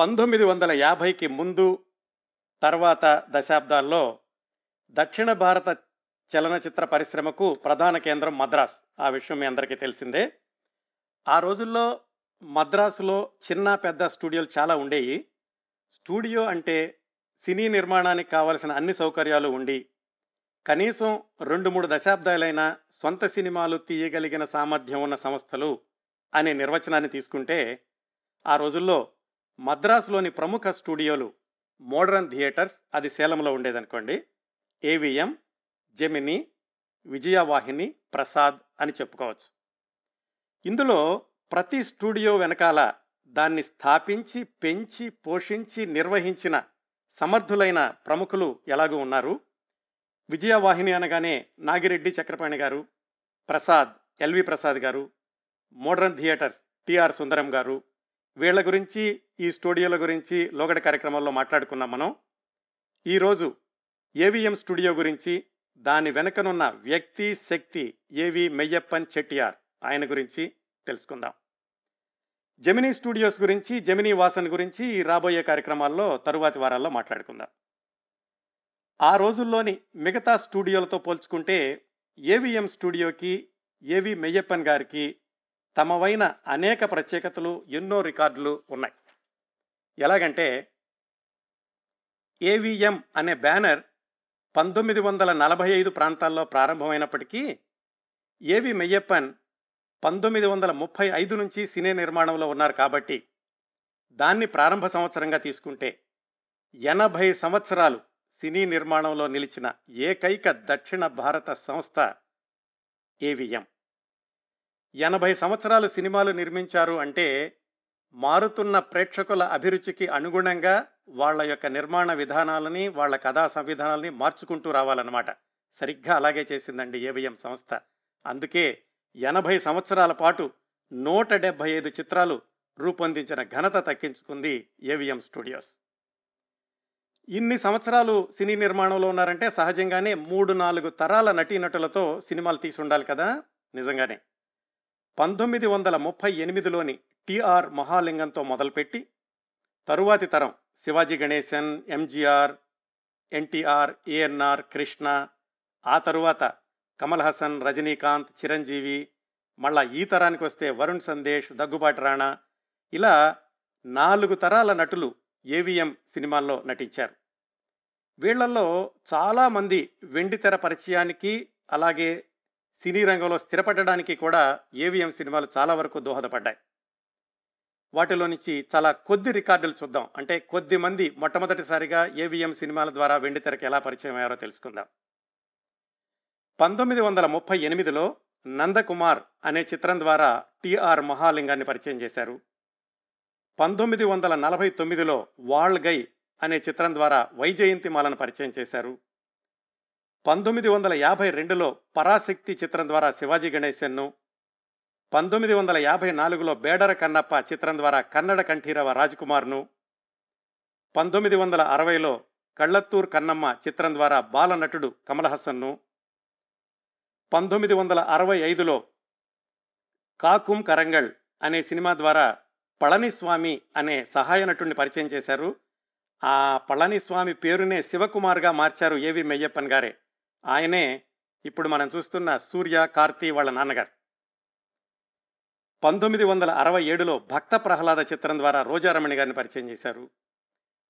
పంతొమ్మిది వందల యాభైకి ముందు తర్వాత దశాబ్దాల్లో దక్షిణ భారత చలనచిత్ర పరిశ్రమకు ప్రధాన కేంద్రం మద్రాస్. ఆ విషయం మీ అందరికీ తెలిసిందే. ఆ రోజుల్లో మద్రాసులో చిన్న పెద్ద స్టూడియోలు చాలా ఉండేవి స్టూడియో అంటే సినీ నిర్మాణానికి కావలసిన అన్ని సౌకర్యాలు ఉండి కనీసం రెండు మూడు దశాబ్దాలైన సొంత సినిమాలు తీయగలిగిన సామర్థ్యం ఉన్న సంస్థలు అనే నిర్వచనాన్ని తీసుకుంటే ఆ రోజుల్లో మద్రాసులోని ప్రముఖ స్టూడియోలు మోడర్న్ థియేటర్స్ అది సేలంలో ఉండేదనుకోండి. ఏవిఎం జెమిని విజయవాహిని ప్రసాద్ అని చెప్పుకోవచ్చు. ఇందులో ప్రతి స్టూడియో వెనకాల దాన్ని స్థాపించి పెంచి పోషించి నిర్వహించిన సమర్థులైన ప్రముఖులు ఎలాగూ ఉన్నారు? విజయవాహిని అనగానే నాగిరెడ్డి చక్రపాణి గారు ప్రసాద్ ఎల్వి ప్రసాద్ గారు మోడర్న్ థియేటర్స్ టిఆర్ సుందరం గారు వీళ్ళ గురించి ఈ స్టూడియోల గురించి లోగడ కార్యక్రమాల్లో మాట్లాడుకున్నాం మనం. ఈరోజు ఏవిఎం స్టూడియో గురించి దాని వెనుకనున్న వ్యక్తి శక్తి ఏవి మెయ్యప్పన్ చెట్టియార్ ఆయన గురించి తెలుసుకుందాం. జెమినీ స్టూడియోస్ గురించి జెమినీ వాసన్ గురించి ఈ రాబోయే కార్యక్రమాల్లో తరువాతి వారాల్లో మాట్లాడుకుందాం. ఆ రోజుల్లోని మిగతా స్టూడియోలతో పోల్చుకుంటే ఏవిఎం స్టూడియోకి ఏవి మెయ్యప్పన్ గారికి తమవైన అనేక ప్రత్యేకతలు ఎన్నో రికార్డులు ఉన్నాయి. ఎలాగంటే ఏవిఎం అనే బ్యానర్ పంతొమ్మిది వందల నలభై ఐదు ప్రాంతాల్లో ప్రారంభమైనప్పటికీ ఏవి మెయ్యప్పన్ పంతొమ్మిది వందల ముప్పై ఐదు నుంచి సినీ నిర్మాణంలో ఉన్నారు కాబట్టి దాన్ని ప్రారంభ సంవత్సరంగా తీసుకుంటే ఎనభై సంవత్సరాలు సినీ నిర్మాణంలో నిలిచిన ఏకైక దక్షిణ భారత సంస్థ ఏవిఎం ఎనభై సంవత్సరాలు సినిమాలు నిర్మించారు అంటే మారుతున్న ప్రేక్షకుల అభిరుచికి అనుగుణంగా వాళ్ళ యొక్క నిర్మాణ విధానాలని వాళ్ళ కథా సంవిధానాలని మార్చుకుంటూ రావాలన్నమాట. సరిగ్గా అలాగే చేసిందండి ఏవిఎం సంస్థ. అందుకే ఎనభై సంవత్సరాల పాటు నూట డెబ్భై ఐదు చిత్రాలు రూపొందించిన ఘనత తక్కించుకుంది ఏవిఎం స్టూడియోస్. ఇన్ని సంవత్సరాలు సినీ నిర్మాణంలో ఉన్నారంటే సహజంగానే మూడు నాలుగు తరాల నటీనటులతో సినిమాలు తీసి ఉండాలి కదా? నిజంగానే. పంతొమ్మిది వందల ముప్పై ఎనిమిదిలోని టిఆర్ మహాలింగంతో మొదలుపెట్టి తరువాతి తరం శివాజీ గణేశన్ ఎంజీఆర్ ఎన్టీఆర్ ఏఎన్ఆర్ కృష్ణ ఆ తరువాత కమల్ హసన్ రజనీకాంత్ చిరంజీవి మళ్ళా ఈ తరానికి వస్తే వరుణ్ సందేశ్ దగ్గుబాటి రాణా ఇలా నాలుగు తరాల నటులు ఏవిఎం సినిమాల్లో నటించారు. వీళ్ళలో చాలామంది వెండితెర పరిచయానికి అలాగే సినీ రంగంలో స్థిరపడడానికి కూడా ఏవిఎం సినిమాలు చాలా వరకు దోహదపడ్డాయి. వాటిలో నుంచి చాలా కొద్ది రికార్డులు చూద్దాం. అంటే కొద్ది మంది మొట్టమొదటిసారిగా ఏవిఎం సినిమాల ద్వారా వెండితెరకు ఎలా పరిచయం అయ్యారో తెలుసుకుందాం. పంతొమ్మిది వందల ముప్పై ఎనిమిదిలో నందకుమార్ అనే చిత్రం ద్వారా టిఆర్ మహాలింగాన్ని పరిచయం చేశారు. పంతొమ్మిది వందల నలభై తొమ్మిదిలో వాళ్గై అనే చిత్రం ద్వారా వైజయంతిమాలను పరిచయం చేశారు. పంతొమ్మిది వందల యాభై రెండులో పరాశక్తి చిత్రం ద్వారా శివాజీ గణేశన్ను పంతొమ్మిది వందల యాభై నాలుగులో బేడర కన్నప్ప చిత్రం ద్వారా కన్నడ కంఠీరవ రాజ్కుమార్ను పంతొమ్మిది వందల అరవైలో కళ్ళత్తూర్ కన్నమ్మ చిత్రం ద్వారా బాలనటుడు కమలహాసన్ను పంతొమ్మిది వందల అరవై ఐదులో కాకుం కరంగల్ అనే సినిమా ద్వారా పళనిస్వామి అనే సహాయ నటుడిని పరిచయం చేశారు. ఆ పళనిస్వామి పేరునే శివకుమార్గా మార్చారు ఏవి మెయ్యప్పన్ గారే. ఆయనే ఇప్పుడు మనం చూస్తున్న సూర్య కార్తీ వాళ్ళ నాన్నగారు. పంతొమ్మిది వందల అరవై ఏడులో భక్త ప్రహ్లాద చిత్రం ద్వారా రోజారమణి గారిని పరిచయం చేశారు.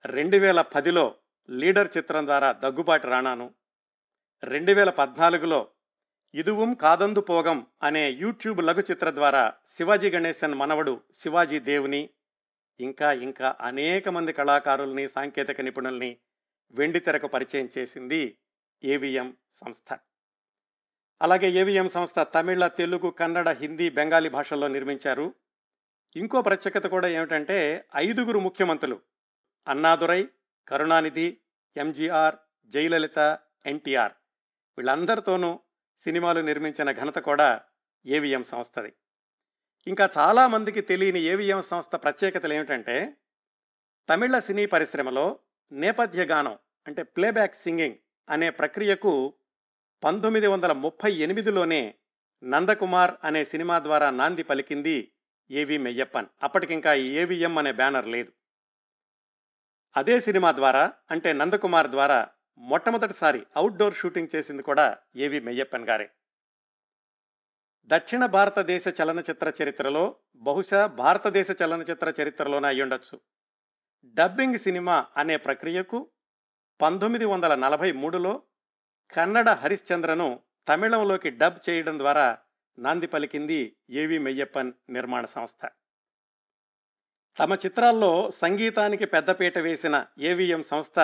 రెండు వేల పదిలో లీడర్ చిత్రం ద్వారా దగ్గుబాటి రాణాను. రెండు వేల పద్నాలుగులో ఇదుவும் కాదందు పోగం అనే యూట్యూబ్ లఘు చిత్ర ద్వారా శివాజీ గణేశన్ మనవడు శివాజీ దేవుని ఇంకా ఇంకా అనేక మంది కళాకారుల్ని సాంకేతిక నిపుణుల్ని వెండితెరకు పరిచయం చేసింది ఏవిఎం సంస్థ. అలాగే ఏవిఎం సంస్థ తమిళ తెలుగు కన్నడ హిందీ బెంగాలీ భాషల్లో నిర్మించారు. ఇంకో ప్రత్యేకత కూడా ఏమిటంటే ఐదుగురు ముఖ్యమంత్రులు అన్నాదురై కరుణానిధి ఎంజీఆర్ జయలలిత ఎన్టీఆర్. వీళ్ళందరితోనూ సినిమాలు నిర్మించిన ఘనత కూడా ఏవిఎం సంస్థది. ఇంకా చాలామందికి తెలియని ఏవిఎం సంస్థ ప్రత్యేకతలు ఏమిటంటే తమిళ సినీ పరిశ్రమలో నేపథ్య గానం అంటే ప్లేబ్యాక్ సింగింగ్ అనే ప్రక్రియకు పంతొమ్మిది వందల ముప్పై ఎనిమిదిలోనే నందకుమార్ అనే సినిమా ద్వారా నాంది పలికింది ఏవి మెయ్యప్పన్. అప్పటికింకా ఏవిఎం అనే బ్యానర్ లేదు. అదే సినిమా ద్వారా అంటే నందకుమార్ ద్వారా మొట్టమొదటిసారి అవుట్డోర్ షూటింగ్ చేసింది కూడా ఏవి మెయ్యప్పన్ గారే. దక్షిణ భారతదేశ చలనచిత్ర చరిత్రలో బహుశా భారతదేశ చలనచిత్ర చరిత్రలోనే అయ్యుండొచ్చు. డబ్బింగ్ సినిమా అనే ప్రక్రియకు పంతొమ్మిది వందల నలభై మూడులో కన్నడ హరిశ్చంద్రను తమిళంలోకి డబ్ చేయడం ద్వారా నాంది పలికింది ఏవి మెయ్యప్పన్ నిర్మాణ సంస్థ. తమ చిత్రాల్లో సంగీతానికి పెద్దపీట వేసిన ఏవిఎం సంస్థ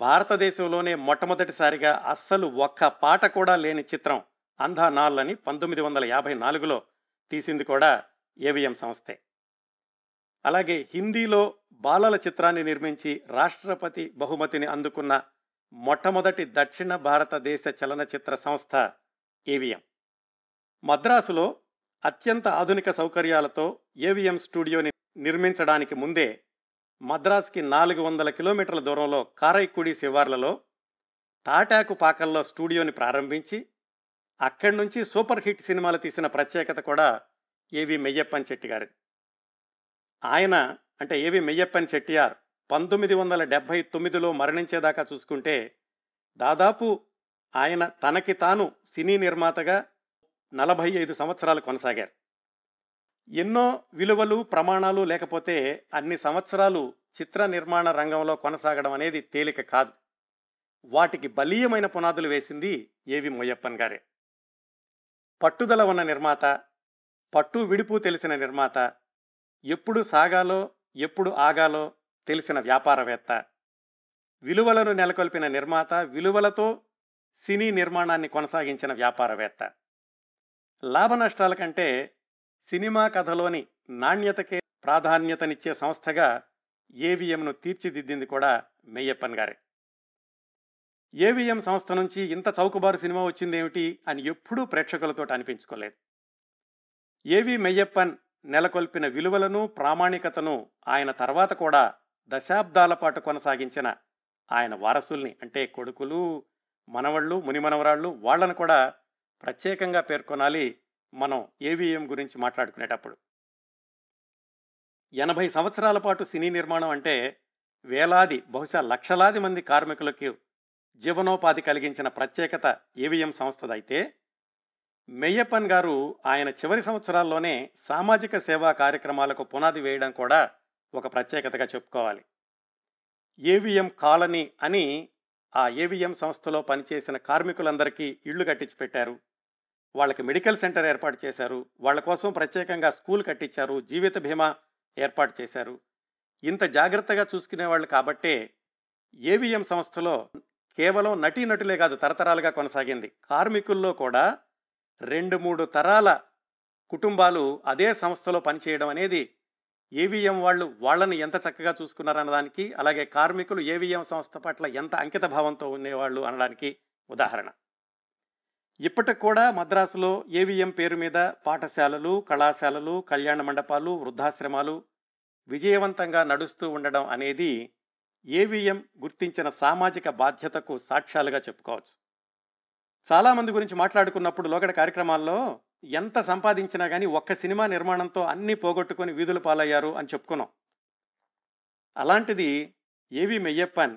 భారతదేశంలోనే మొట్టమొదటిసారిగా అస్సలు ఒక్క పాట కూడా లేని చిత్రం అంధా నాల్ అని పంతొమ్మిది వందల యాభై నాలుగులో తీసింది కూడా ఏవిఎం సంస్థే. అలాగే హిందీలో బాలల చిత్రాన్ని నిర్మించి రాష్ట్రపతి బహుమతిని అందుకున్న మొట్టమొదటి దక్షిణ భారతదేశ చలనచిత్ర సంస్థ ఏవిఎం. మద్రాసులో అత్యంత ఆధునిక సౌకర్యాలతో ఏవిఎం స్టూడియోని నిర్మించడానికి ముందే మద్రాస్కి నాలుగు వందల కిలోమీటర్ల దూరంలో కారైకుడి శివార్లలో తాటాకు పాకల్లో స్టూడియోని ప్రారంభించి అక్కడి నుంచి సూపర్ హిట్ సినిమాలు తీసిన ప్రత్యేకత కూడా ఏవి మెయ్యప్పన్ చెట్టి గారిది ఆయన అంటే ఏవి మెయ్యప్పన్ చెట్టియార్ పంతొమ్మిది వందల డెబ్భై తొమ్మిదిలో మరణించేదాకా చూసుకుంటే దాదాపు ఆయన తనకి తాను సినీ నిర్మాతగా నలభై ఐదు సంవత్సరాలు కొనసాగారు. ఎన్నో విలువలు ప్రమాణాలు లేకపోతే అన్ని సంవత్సరాలు చిత్ర నిర్మాణ రంగంలో కొనసాగడం అనేది తేలిక కాదు. వాటికి బలీయమైన పునాదులు వేసింది ఏవి మొయ్యప్పన్ గారే. పట్టుదల ఉన్న నిర్మాత పట్టు విడుపు తెలిసిన నిర్మాత ఎప్పుడు సాగాలో ఎప్పుడు ఆగాలో తెలిసిన వ్యాపారవేత్త. విలువలను నెలకొల్పిన నిర్మాత విలువలతో సినీ నిర్మాణాన్ని కొనసాగించిన వ్యాపారవేత్త. లాభ నష్టాల కంటే సినిమా కథలోని నాణ్యతకే ప్రాధాన్యతనిచ్చే సంస్థగా ఏవిఎంను తీర్చిదిద్దింది కూడా మెయ్యప్పన్ గారే. ఏవిఎం సంస్థ నుంచి ఇంత చౌకబారు సినిమా వచ్చిందేమిటి అని ఎప్పుడూ ప్రేక్షకులతో అనిపించుకోలేదు. ఏవి మెయ్యప్పన్ నెలకొల్పిన విలువలను ప్రామాణికతను ఆయన తర్వాత కూడా దశాబ్దాల పాటు కొనసాగించిన ఆయన వారసుల్ని అంటే కొడుకులు మనవళ్ళు మునిమనవరాళ్ళు వాళ్ళను కూడా ప్రత్యేకంగా పేర్కొనాలి మనం ఏవిఎం గురించి మాట్లాడుకునేటప్పుడు. ఎనభై సంవత్సరాల పాటు సినీ నిర్మాణం అంటే వేలాది బహుశా లక్షలాది మంది కార్మికులకు జీవనోపాధి కలిగించిన ప్రత్యేకత ఏవిఎం సంస్థదైతే మెయ్యప్పన్ గారు ఆయన చివరి సంవత్సరాల్లోనే సామాజిక సేవా కార్యక్రమాలకు పునాది వేయడం కూడా ఒక ప్రత్యేకతగా చెప్పుకోవాలి. ఏవిఎం కాలనీ అని ఆ ఏవిఎం సంస్థలో పనిచేసిన కార్మికులందరికీ ఇళ్ళు కట్టించి పెట్టారు. వాళ్ళకి మెడికల్ సెంటర్ ఏర్పాటు చేశారు. వాళ్ళ కోసం ప్రత్యేకంగా స్కూల్ కట్టించారు. జీవిత బీమా ఏర్పాటు చేశారు. ఇంత జాగ్రత్తగా చూసుకునేవాళ్ళు కాబట్టే ఏవిఎం సంస్థలో కేవలం నటీనటులే కాదు తరతరాలుగా కొనసాగింది. కార్మికుల్లో కూడా రెండు మూడు తరాల కుటుంబాలు అదే సంస్థలో పనిచేయడం అనేది ఏవిఎం వాళ్ళు వాళ్ళని ఎంత చక్కగా చూసుకున్నారన్నదానికి అలాగే కార్మికులు ఏవిఎం సంస్థ పట్ల ఎంత అంకిత భావంతో ఉండేవాళ్ళు అనడానికి ఉదాహరణ. ఇప్పటికి కూడా మద్రాసులో ఏవిఎం పేరు మీద పాఠశాలలు కళాశాలలు కళ్యాణ మండపాలు వృద్ధాశ్రమాలు విజయవంతంగా నడుస్తూ ఉండడం అనేది ఏవిఎం గుర్తించిన సామాజిక బాధ్యతకు సాక్ష్యాలుగా చెప్పుకోవచ్చు. చాలామంది గురించి మాట్లాడుకున్నప్పుడు లోగడ కార్యక్రమాల్లో ఎంత సంపాదించినా కానీ ఒక్క సినిమా నిర్మాణంతో అన్నీ పోగొట్టుకొని వీధులు పాలయ్యారు అని చెప్పుకున్నాం. అలాంటిది ఏవి మెయ్యప్పన్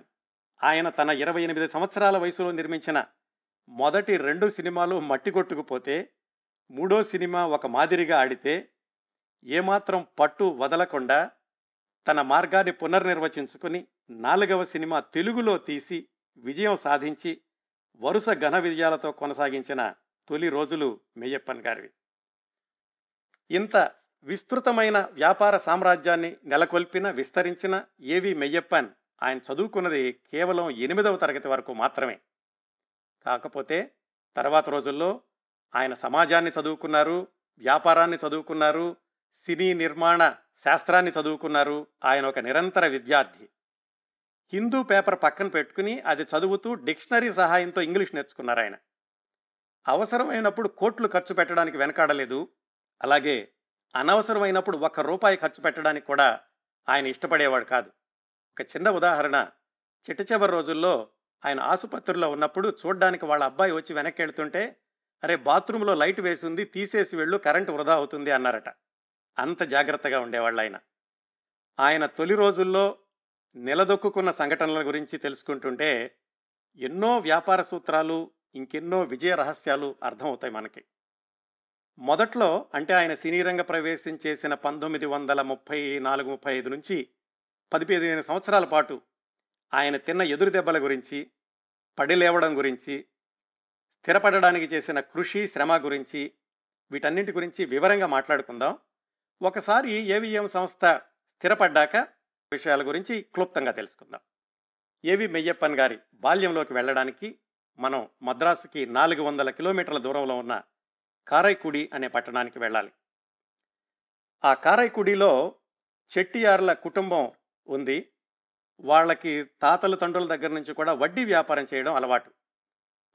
ఆయన తన ఇరవై ఎనిమిది సంవత్సరాల వయసులో నిర్మించిన మొదటి రెండు సినిమాలు మట్టి కొట్టుకుపోతే మూడో సినిమా ఒక మాదిరిగా ఆడితే ఏమాత్రం పట్టు వదలకుండా తన మార్గాన్ని పునర్నిర్వచించుకుని నాలుగవ సినిమా తెలుగులో తీసి విజయం సాధించి వరుస ఘన విజయాలతో కొనసాగించిన తొలి రోజులు మెయ్యప్పన్ గారివి. ఇంత విస్తృతమైన వ్యాపార సామ్రాజ్యాన్ని నెలకొల్పిన విస్తరించిన ఏవి మెయ్యప్పన్ ఆయన చదువుకున్నది కేవలం ఎనిమిదవ తరగతి వరకు మాత్రమే. కాకపోతే తర్వాత రోజుల్లో ఆయన సమాజాన్ని చదువుకున్నారు వ్యాపారాన్ని చదువుకున్నారు సినీ నిర్మాణ శాస్త్రాన్ని చదువుకున్నారు ఆయన ఒక నిరంతర విద్యార్థి. హిందూ పేపర్ పక్కన పెట్టుకుని అది చదువుతూ డిక్షనరీ సహాయంతో ఇంగ్లీష్ నేర్చుకున్నారు ఆయన. అవసరమైనప్పుడు కోట్లు ఖర్చు పెట్టడానికి వెనకాడలేదు. అలాగే అనవసరమైనప్పుడు ఒక్క రూపాయి ఖర్చు పెట్టడానికి కూడా ఆయన ఇష్టపడేవాడు కాదు. ఒక చిన్న ఉదాహరణ చిట్ట చివరి రోజుల్లో ఆయన ఆసుపత్రిలో ఉన్నప్పుడు చూడ్డానికి వాళ్ళ అబ్బాయి వచ్చి వెనక్కి వెళ్తుంటే అరే బాత్రూంలో లైట్ వేసింది తీసేసి వెళ్ళు కరెంటు వృధా అవుతుంది అన్నారట. అంత జాగ్రత్తగా ఉండేవాళ్ళు ఆయన ఆయన తొలి రోజుల్లో నిలదొక్కున్న సంఘటనల గురించి తెలుసుకుంటుంటే ఎన్నో వ్యాపార సూత్రాలు ఇంకెన్నో విజయ రహస్యాలు అర్థమవుతాయి మనకి. మొదట్లో అంటే ఆయన సినీ రంగ ప్రవేశం చేసిన పంతొమ్మిది వందల ముప్పై నాలుగు ముప్పై ఐదు నుంచి పది పదిహేను సంవత్సరాల పాటు ఆయన తిన్న ఎదురు దెబ్బల గురించి పడిలేవడం గురించి స్థిరపడడానికి చేసిన కృషి శ్రమ గురించి వీటన్నింటి గురించి వివరంగా మాట్లాడుకుందాం. ఒకసారి ఏవిఎం సంస్థ స్థిరపడ్డాక విషయాల గురించి క్లుప్తంగా తెలుసుకుందాం. ఏవి మెయ్యప్పన్ గారి బాల్యంలోకి వెళ్ళడానికి మనం మద్రాసుకి నాలుగు వందల కిలోమీటర్ల దూరంలో ఉన్న కారైకుడి అనే పట్టణానికి వెళ్ళాలి. ఆ కారైకుడిలో చెట్టియార్ల కుటుంబం ఉంది. వాళ్ళకి తాతల తండ్రుల దగ్గర నుంచి కూడా వడ్డీ వ్యాపారం చేయడం అలవాటు.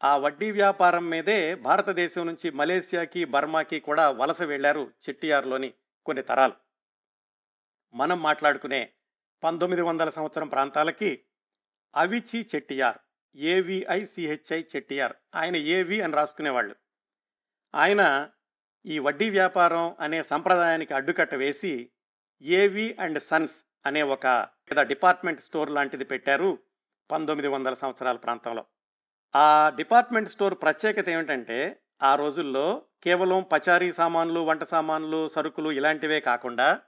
ఆ వడ్డీ వ్యాపారం మీదే భారతదేశం నుంచి మలేసియాకి బర్మాకి కూడా వలస వెళ్ళారు చెట్టియార్లోని కొన్ని తరాలు. మనం మాట్లాడుకునే పంతొమ్మిది వందల సంవత్సరం ప్రాంతాలకి అవిచి చెట్టియార్ ఏవిఐసిహెచ్ఐ చెట్టియార్. ఆయన ఏవి అని రాసుకునేవాళ్ళు. ఆయన ఈ వడ్డీ వ్యాపారం అనే సంప్రదాయానికి అడ్డుకట్ట వేసి ఏవి అండ్ సన్స్ అనే ఒక డిపార్ట్మెంట్ స్టోర్ లాంటిది పెట్టారు పంతొమ్మిది వందల సంవత్సరాల ప్రాంతంలో. ఆ డిపార్ట్మెంట్ స్టోర్ ప్రత్యేకత ఏమిటంటే ఆ రోజుల్లో కేవలం పచారీ సామాన్లు వంట సామాన్లు సరుకులు ఇలాంటివే కాకుండా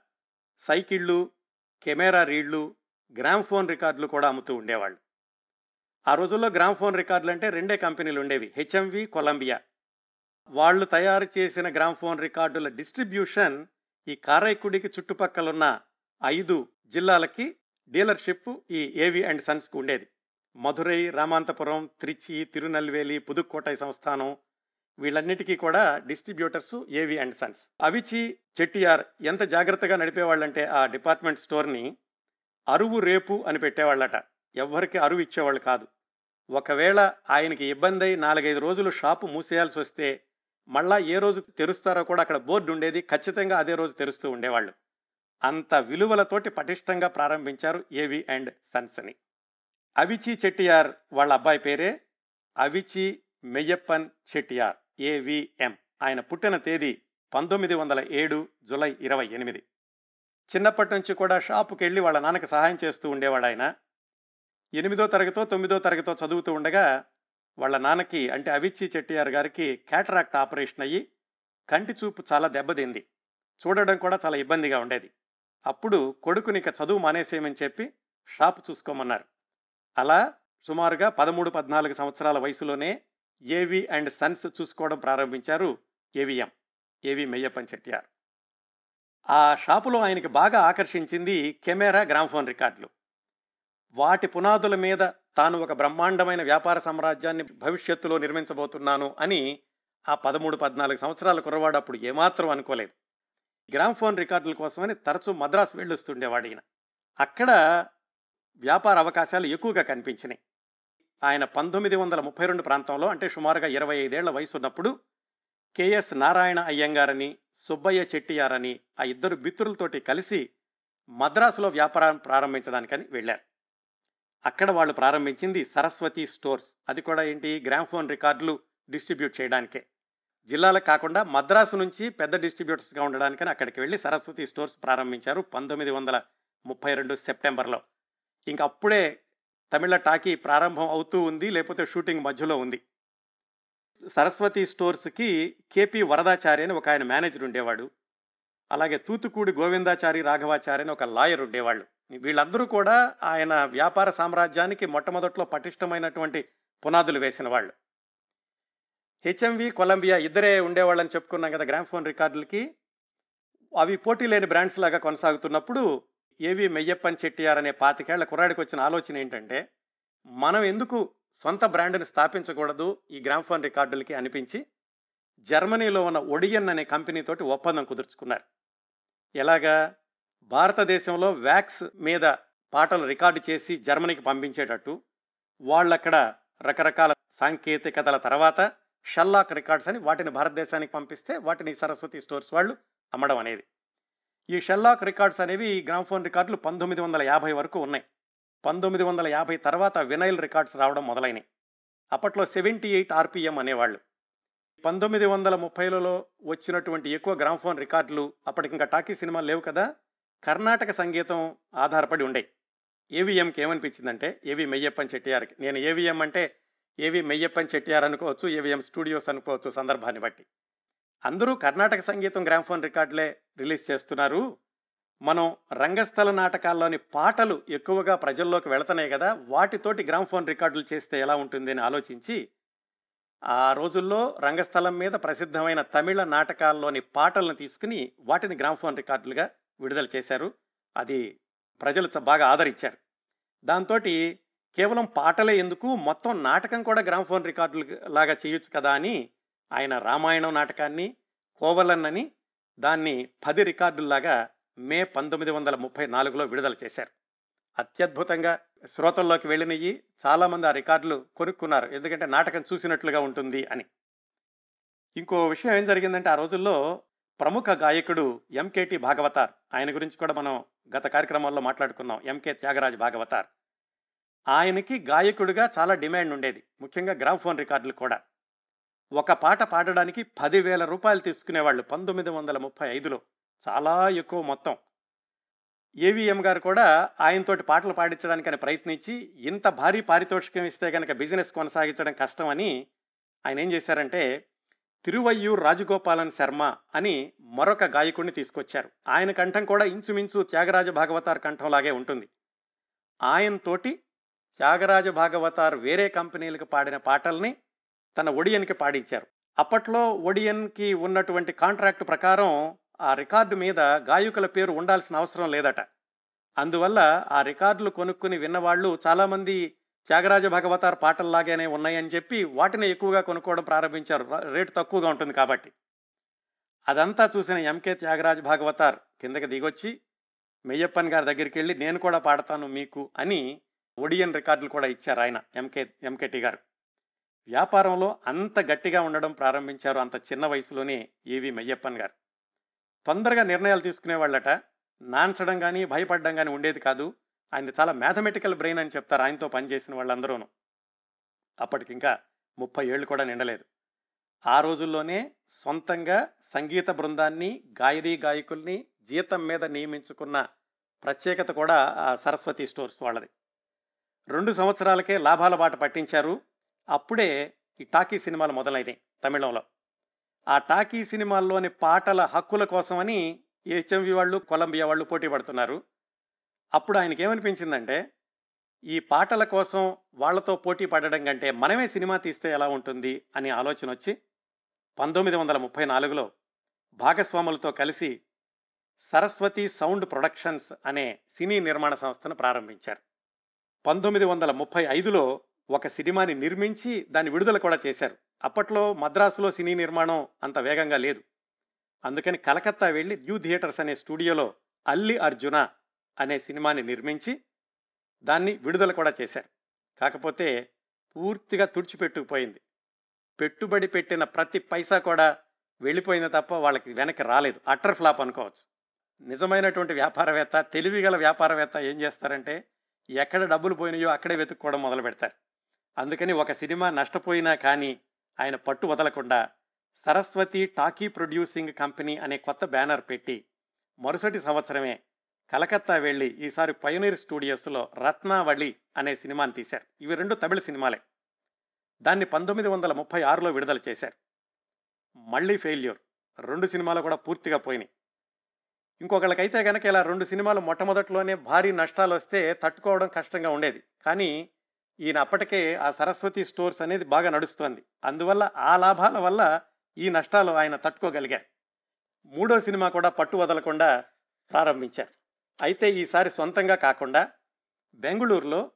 సైకిళ్ళు కెమెరా రీళ్ళు గ్రామ్ఫోన్ రికార్డులు కూడా అమ్ముతూ ఉండేవాళ్ళు. ఆ రోజుల్లో గ్రామ్ఫోన్ రికార్డులు అంటే రెండే కంపెనీలు ఉండేవి హెచ్ఎంవి కొలంబియా. వాళ్ళు తయారు చేసిన గ్రామ్ఫోన్ రికార్డుల డిస్ట్రిబ్యూషన్ ఈ కారైకుడికి చుట్టుపక్కలున్న ఐదు జిల్లాలకి డీలర్షిప్ ఈ ఏవి అండ్ సన్స్కు ఉండేది. మధురై రామాంతపురం త్రిచి తిరునల్వేలి పుదుక్కోటై సంస్థానం వీళ్ళన్నిటికీ కూడా డిస్ట్రిబ్యూటర్స్ ఏవి అండ్ సన్స్ అవిచి చెట్టియార్ ఎంత జాగ్రత్తగా నడిపేవాళ్ళంటే ఆ డిపార్ట్మెంట్ స్టోర్ని అరువు రేపు అని పెట్టేవాళ్ళట. ఎవ్వరికి అరువు ఇచ్చేవాళ్ళు కాదు. ఒకవేళ ఆయనకి ఇబ్బంది అయి నాలుగైదు రోజులు షాపు మూసేయాల్సి వస్తే మళ్ళా ఏ రోజు తెరుస్తారో కూడా అక్కడ బోర్డు ఉండేది ఖచ్చితంగా అదే రోజు తెరుస్తూ ఉండేవాళ్ళు. అంత విలువలతోటి పటిష్టంగా ప్రారంభించారు ఏవి అండ్ సన్స్ అని అవిచి చెట్టియార్ వాళ్ళ అబ్బాయి పేరే అవిచి మెయ్యప్పన్ చెట్టియార్. ఏవిఎం ఆయన పుట్టిన తేదీ పంతొమ్మిది వందల ఏడు జులై ఇరవై ఎనిమిది. చిన్నప్పటి నుంచి కూడా షాపుకి వెళ్ళి వాళ్ళ నాన్నకి సహాయం చేస్తూ ఉండేవాడు ఆయన. ఎనిమిదో తరగతో తొమ్మిదో తరగతో చదువుతూ ఉండగా వాళ్ళ నాన్నకి అంటే అవిచ్చి చెట్టియార్ గారికి క్యాటరాక్ట్ ఆపరేషన్ అయ్యి కంటి చూపు చాలా దెబ్బతింది. చూడడం కూడా చాలా ఇబ్బందిగా ఉండేది. అప్పుడు కొడుకుని ఇక చదువు మానేసేయమని చెప్పి షాపు చూసుకోమన్నారు. అలా సుమారుగా పదమూడు పద్నాలుగు సంవత్సరాల వయసులోనే ఏవి అండ్ సన్స్ చూసుకోవడం ప్రారంభించారు ఏవిఎం ఏవి మెయ్యప్పన్ చెట్టియార్ ఆ షాపులో ఆయనకి బాగా ఆకర్షించింది కెమెరా గ్రామ్ఫోన్ రికార్డులు. వాటి పునాదుల మీద తాను ఒక బ్రహ్మాండమైన వ్యాపార సామ్రాజ్యాన్ని భవిష్యత్తులో నిర్మించబోతున్నాను అని ఆ పదమూడు పద్నాలుగు సంవత్సరాల కుర్రవాడు అప్పుడు ఏమాత్రం అనుకోలేదు. గ్రామ్ఫోన్ రికార్డుల కోసమని తరచూ మద్రాసు వెళ్ళొస్తుండేవాడు ఈయన అక్కడ వ్యాపార అవకాశాలు ఎక్కువగా కనిపించినాయి. ఆయన పంతొమ్మిది వందల ముప్పై రెండు ప్రాంతంలో అంటే సుమారుగా ఇరవై ఐదేళ్ళ వయసు ఉన్నప్పుడు కెఎస్ నారాయణ అయ్యంగారని సుబ్బయ్య చెట్టియారని ఆ ఇద్దరు మిత్రులతోటి కలిసి మద్రాసులో వ్యాపారం ప్రారంభించడానికని వెళ్ళారు. అక్కడ వాళ్ళు ప్రారంభించింది సరస్వతి స్టోర్స్. అది కూడా ఏంటి? గ్రామ్ఫోన్ రికార్డులు డిస్ట్రిబ్యూట్ చేయడానికే. జిల్లాలకు కాకుండా మద్రాసు నుంచి పెద్ద డిస్ట్రిబ్యూటర్స్గా ఉండడానికని అక్కడికి వెళ్ళి సరస్వతి స్టోర్స్ ప్రారంభించారు పంతొమ్మిది వందల ముప్పై రెండు సెప్టెంబర్లో. ఇంక అప్పుడే తమిళ టాకీ ప్రారంభం అవుతూ ఉంది లేకపోతే షూటింగ్ మధ్యలో ఉంది. సరస్వతి స్టోర్స్కి కేపీ వరదాచారి అని ఒక ఆయన మేనేజర్ ఉండేవాడు. అలాగే తూతుకూడి గోవిందాచారి రాఘవాచారి అని ఒక లాయర్ ఉండేవాళ్ళు. వీళ్ళందరూ కూడా ఆయన వ్యాపార సామ్రాజ్యానికి మొట్టమొదట్లో పటిష్టమైనటువంటి పునాదులు వేసిన వాళ్ళు. హెచ్ఎంవి కొలంబియా ఇద్దరే ఉండేవాళ్ళని చెప్పుకున్నాం కదా గ్రామ్ఫోన్ రికార్డులకి. అవి పోటీ లేని బ్రాండ్స్ లాగా కొనసాగుతున్నప్పుడు ఏవి మెయ్యప్పన్ చెట్టియార్ అనే పాతికేళ్ళ కుర్రాడికి వచ్చిన ఆలోచన ఏంటంటే మనం ఎందుకు సొంత బ్రాండ్ని స్థాపించకూడదు ఈ గ్రామ్ఫోన్ రికార్డులకి అనిపించి జర్మనీలో ఉన్న ఒడియన్ అనే కంపెనీతోటి ఒప్పందం కుదుర్చుకున్నారు. ఎలాగా? భారతదేశంలో వ్యాక్స్ మీద పాటలు రికార్డు చేసి జర్మనీకి పంపించేటట్టు వాళ్ళక్కడ రకరకాల సాంకేతికతల తర్వాత షల్లాక్ రికార్డ్స్ అని వాటిని భారతదేశానికి పంపిస్తే వాటిని సరస్వతి స్టోర్స్ వాళ్ళు అమ్మడం అనేది. ఈ షెల్లాక్ రికార్డ్స్ అనేవి గ్రామ్ఫోన్ రికార్డులు పంతొమ్మిది వందల యాభై వరకు ఉన్నాయి. పంతొమ్మిది వందల యాభై తర్వాత వినైల్ రికార్డ్స్ రావడం మొదలైనవి అప్పట్లో సెవెంటీ ఎయిట్ ఆర్పిఎం అనేవాళ్ళు. పంతొమ్మిది వందల ముప్పైలలో వచ్చినటువంటి ఎక్కువ గ్రామ్ఫోన్ రికార్డులు అప్పటికింకా టాకీ సినిమాలు లేవు కదా? కర్ణాటక సంగీతం ఆధారపడి ఉండేవి ఏవిఎంకి ఏమనిపించిందంటే ఏవి మెయ్యప్పన్ చెట్టియార్కి. నేను ఏవిఎం అంటే ఏవి మెయ్యప్పన్ చెట్టియార్ అనుకోవచ్చు ఏవిఎం స్టూడియోస్ అనుకోవచ్చు సందర్భాన్ని బట్టి. అందరూ కర్ణాటక సంగీతం గ్రామ్ఫోన్ రికార్డులే రిలీజ్ చేస్తున్నారు. మనం రంగస్థల నాటకాల్లోని పాటలు ఎక్కువగా ప్రజల్లోకి వెళుతున్నాయి కదా వాటితోటి గ్రామ్ఫోన్ రికార్డులు చేస్తే ఎలా ఉంటుంది అని ఆలోచించి ఆ రోజుల్లో రంగస్థలం మీద ప్రసిద్ధమైన తమిళ నాటకాల్లోని పాటలను తీసుకుని వాటిని గ్రామ్ఫోన్ రికార్డులుగా విడుదల చేశారు. అది ప్రజలు చ- బాగా ఆదరించారు. దాంతో కేవలం పాటలే ఎందుకు మొత్తం నాటకం కూడా గ్రామ్ఫోన్ రికార్డులు లాగా చేయొచ్చు కదా అని ఆయన రామాయణం నాటకాన్ని కోవలన్నని దాన్ని పది రికార్డుల్లాగా మే పంతొమ్మిది వందల ముప్పై నాలుగులో విడుదల చేశారు. అత్యద్భుతంగా శ్రోతల్లోకి వెళ్ళినవి చాలామంది ఆ రికార్డులు కొనుక్కున్నారు. ఎందుకంటే నాటకం చూసినట్లుగా ఉంటుంది అని. ఇంకో విషయం ఏం జరిగిందంటే ఆ రోజుల్లో ప్రముఖ గాయకుడు ఎంకేటి భాగవతార్ ఆయన గురించి కూడా మనం గత కార్యక్రమాల్లో మాట్లాడుకున్నాం. ఎంకే త్యాగరాజ్ భాగవతార్. ఆయనకి గాయకుడిగా చాలా డిమాండ్ ఉండేది. ముఖ్యంగా గ్రామ్ఫోన్ రికార్డులు కూడా. ఒక పాట పాడడానికి పదివేల రూపాయలు తీసుకునేవాళ్ళు పంతొమ్మిది వందల ముప్పై ఐదులో. చాలా ఎక్కువ మొత్తం. ఏవిఎం గారు కూడా ఆయనతోటి పాటలు పాడించడానికని ప్రయత్నించి ఇంత భారీ పారితోషికం ఇస్తే కనుక బిజినెస్ కొనసాగించడం కష్టమని ఆయన ఏం చేశారంటే తిరువయ్యూర్ రాజగోపాలన్ శర్మ అని మరొక గాయకుడిని తీసుకొచ్చారు. ఆయన కంఠం కూడా ఇంచుమించు త్యాగరాజ భాగవతార్ కంఠంలాగే ఉంటుంది. ఆయనతోటి త్యాగరాజ భాగవతార్ వేరే కంపెనీలకు పాడిన పాటల్ని తన ఒడియన్కి పాడించారు. అప్పట్లో ఒడియన్కి ఉన్నటువంటి కాంట్రాక్ట్ ప్రకారం ఆ రికార్డు మీద గాయకుల పేరు ఉండాల్సిన అవసరం లేదట. అందువల్ల ఆ రికార్డులు కొనుక్కుని విన్నవాళ్ళు చాలామంది త్యాగరాజ భగవతార్ పాటల్లాగానే ఉన్నాయని చెప్పి వాటిని ఎక్కువగా కొనుక్కోవడం ప్రారంభించారు. రేటు తక్కువగా ఉంటుంది కాబట్టి. అదంతా చూసిన ఎంకే త్యాగరాజ భాగవతార్ కిందకి దిగొచ్చి మెయ్యప్పన్ గారి దగ్గరికి వెళ్ళి నేను కూడా పాడతాను మీకు అని ఒడియన్ రికార్డులు కూడా ఇచ్చారు ఆయన ఎంకే ఎంకేటి గారు. వ్యాపారంలో అంత గట్టిగా ఉండడం ప్రారంభించారు అంత చిన్న వయసులోనే ఏవి మెయ్యప్పన్ గారు. తొందరగా నిర్ణయాలు తీసుకునేవాళ్ళట నాన్చడం కానీ భయపడడం కానీ ఉండేది కాదు. ఆయన చాలా మ్యాథమెటికల్ బ్రెయిన్ అని చెప్తారు ఆయనతో పనిచేసిన వాళ్ళందరూను. అప్పటికింకా ముప్పై ఏళ్ళు కూడా నిండలేదు. ఆ రోజుల్లోనే సొంతంగా సంగీత బృందాన్ని గాయని గాయకుల్ని జీతం మీద నియమించుకున్న ప్రత్యేకత కూడా సరస్వతి స్టోర్స్ వాళ్ళది. రెండు సంవత్సరాలకే లాభాల బాట పట్టించారు. అప్పుడే ఈ టాకీ సినిమాలు మొదలైనాయి తమిళంలో. ఆ టాకీ సినిమాల్లోని పాటల హక్కుల కోసమని హెచ్ఎంవి వాళ్ళు కొలంబియా వాళ్ళు పోటీ పడుతున్నారు. అప్పుడు ఆయనకి ఏమనిపించిందంటే ఈ పాటల కోసం వాళ్ళతో పోటీ పడడం కంటే మనమే సినిమా తీస్తే ఎలా ఉంటుంది అని ఆలోచన వచ్చి పంతొమ్మిది వందల ముప్పై నాలుగులో భాగస్వాములతో కలిసి సరస్వతి సౌండ్ ప్రొడక్షన్స్ అనే సినీ నిర్మాణ సంస్థను ప్రారంభించారు. పంతొమ్మిది వందల ముప్పై ఐదులో ఒక సినిమాని నిర్మించి దాన్ని విడుదల కూడా చేశారు. అప్పట్లో మద్రాసులో సినీ నిర్మాణం అంత వేగంగా లేదు. అందుకని కలకత్తా వెళ్ళి న్యూ థియేటర్స్ అనే స్టూడియోలో అల్లి అర్జున అనే సినిమాని నిర్మించి దాన్ని విడుదల కూడా చేశారు. కాకపోతే పూర్తిగా తుడిచిపెట్టుకుపోయింది. పెట్టుబడి పెట్టిన ప్రతి పైసా కూడా వెళ్ళిపోయింది తప్ప వాళ్ళకి వెనక్కి రాలేదు. అటర్ ఫ్లాప్ అనుకోవచ్చు. నిజమైనటువంటి వ్యాపారవేత్త తెలివిగల వ్యాపారవేత్త ఏం చేస్తారంటే ఎక్కడ డబ్బులు పోయినాయో అక్కడే వెతుక్కోవడం మొదలు పెడతారు అందుకని ఒక సినిమా నష్టపోయినా కానీ ఆయన పట్టు వదలకుండా సరస్వతి టాకీ ప్రొడ్యూసింగ్ కంపెనీ అనే కొత్త బ్యానర్ పెట్టి మరుసటి సంవత్సరమే కలకత్తా వెళ్ళి ఈసారి పయోనీర్ స్టూడియోస్లో రత్నావళి అనే సినిమాని తీశారు. ఇవి రెండు తమిళ సినిమాలే. దాన్ని పంతొమ్మిది వందల ముప్పై ఆరులో విడుదల చేశారు. మళ్ళీ ఫెయిల్యూర్. రెండు సినిమాలు కూడా పూర్తిగా పోయినాయి. ఇంకొకళ్ళకైతే కనుక ఇలా రెండు సినిమాలు మొట్టమొదట్లోనే భారీ నష్టాలు వస్తే తట్టుకోవడం కష్టంగా ఉండేది. కానీ ఈయన అప్పటికే ఆ సరస్వతి స్టోర్స్ అనేది బాగా నడుస్తోంది. అందువల్ల ఆ లాభాల వల్ల ఈ నష్టాలు ఆయన తట్టుకోగలిగారు. మూడో సినిమా కూడా పట్టు వదలకుండా ప్రారంభించారు. అయితే ఈసారి సొంతంగా కాకుండా బెంగళూరులో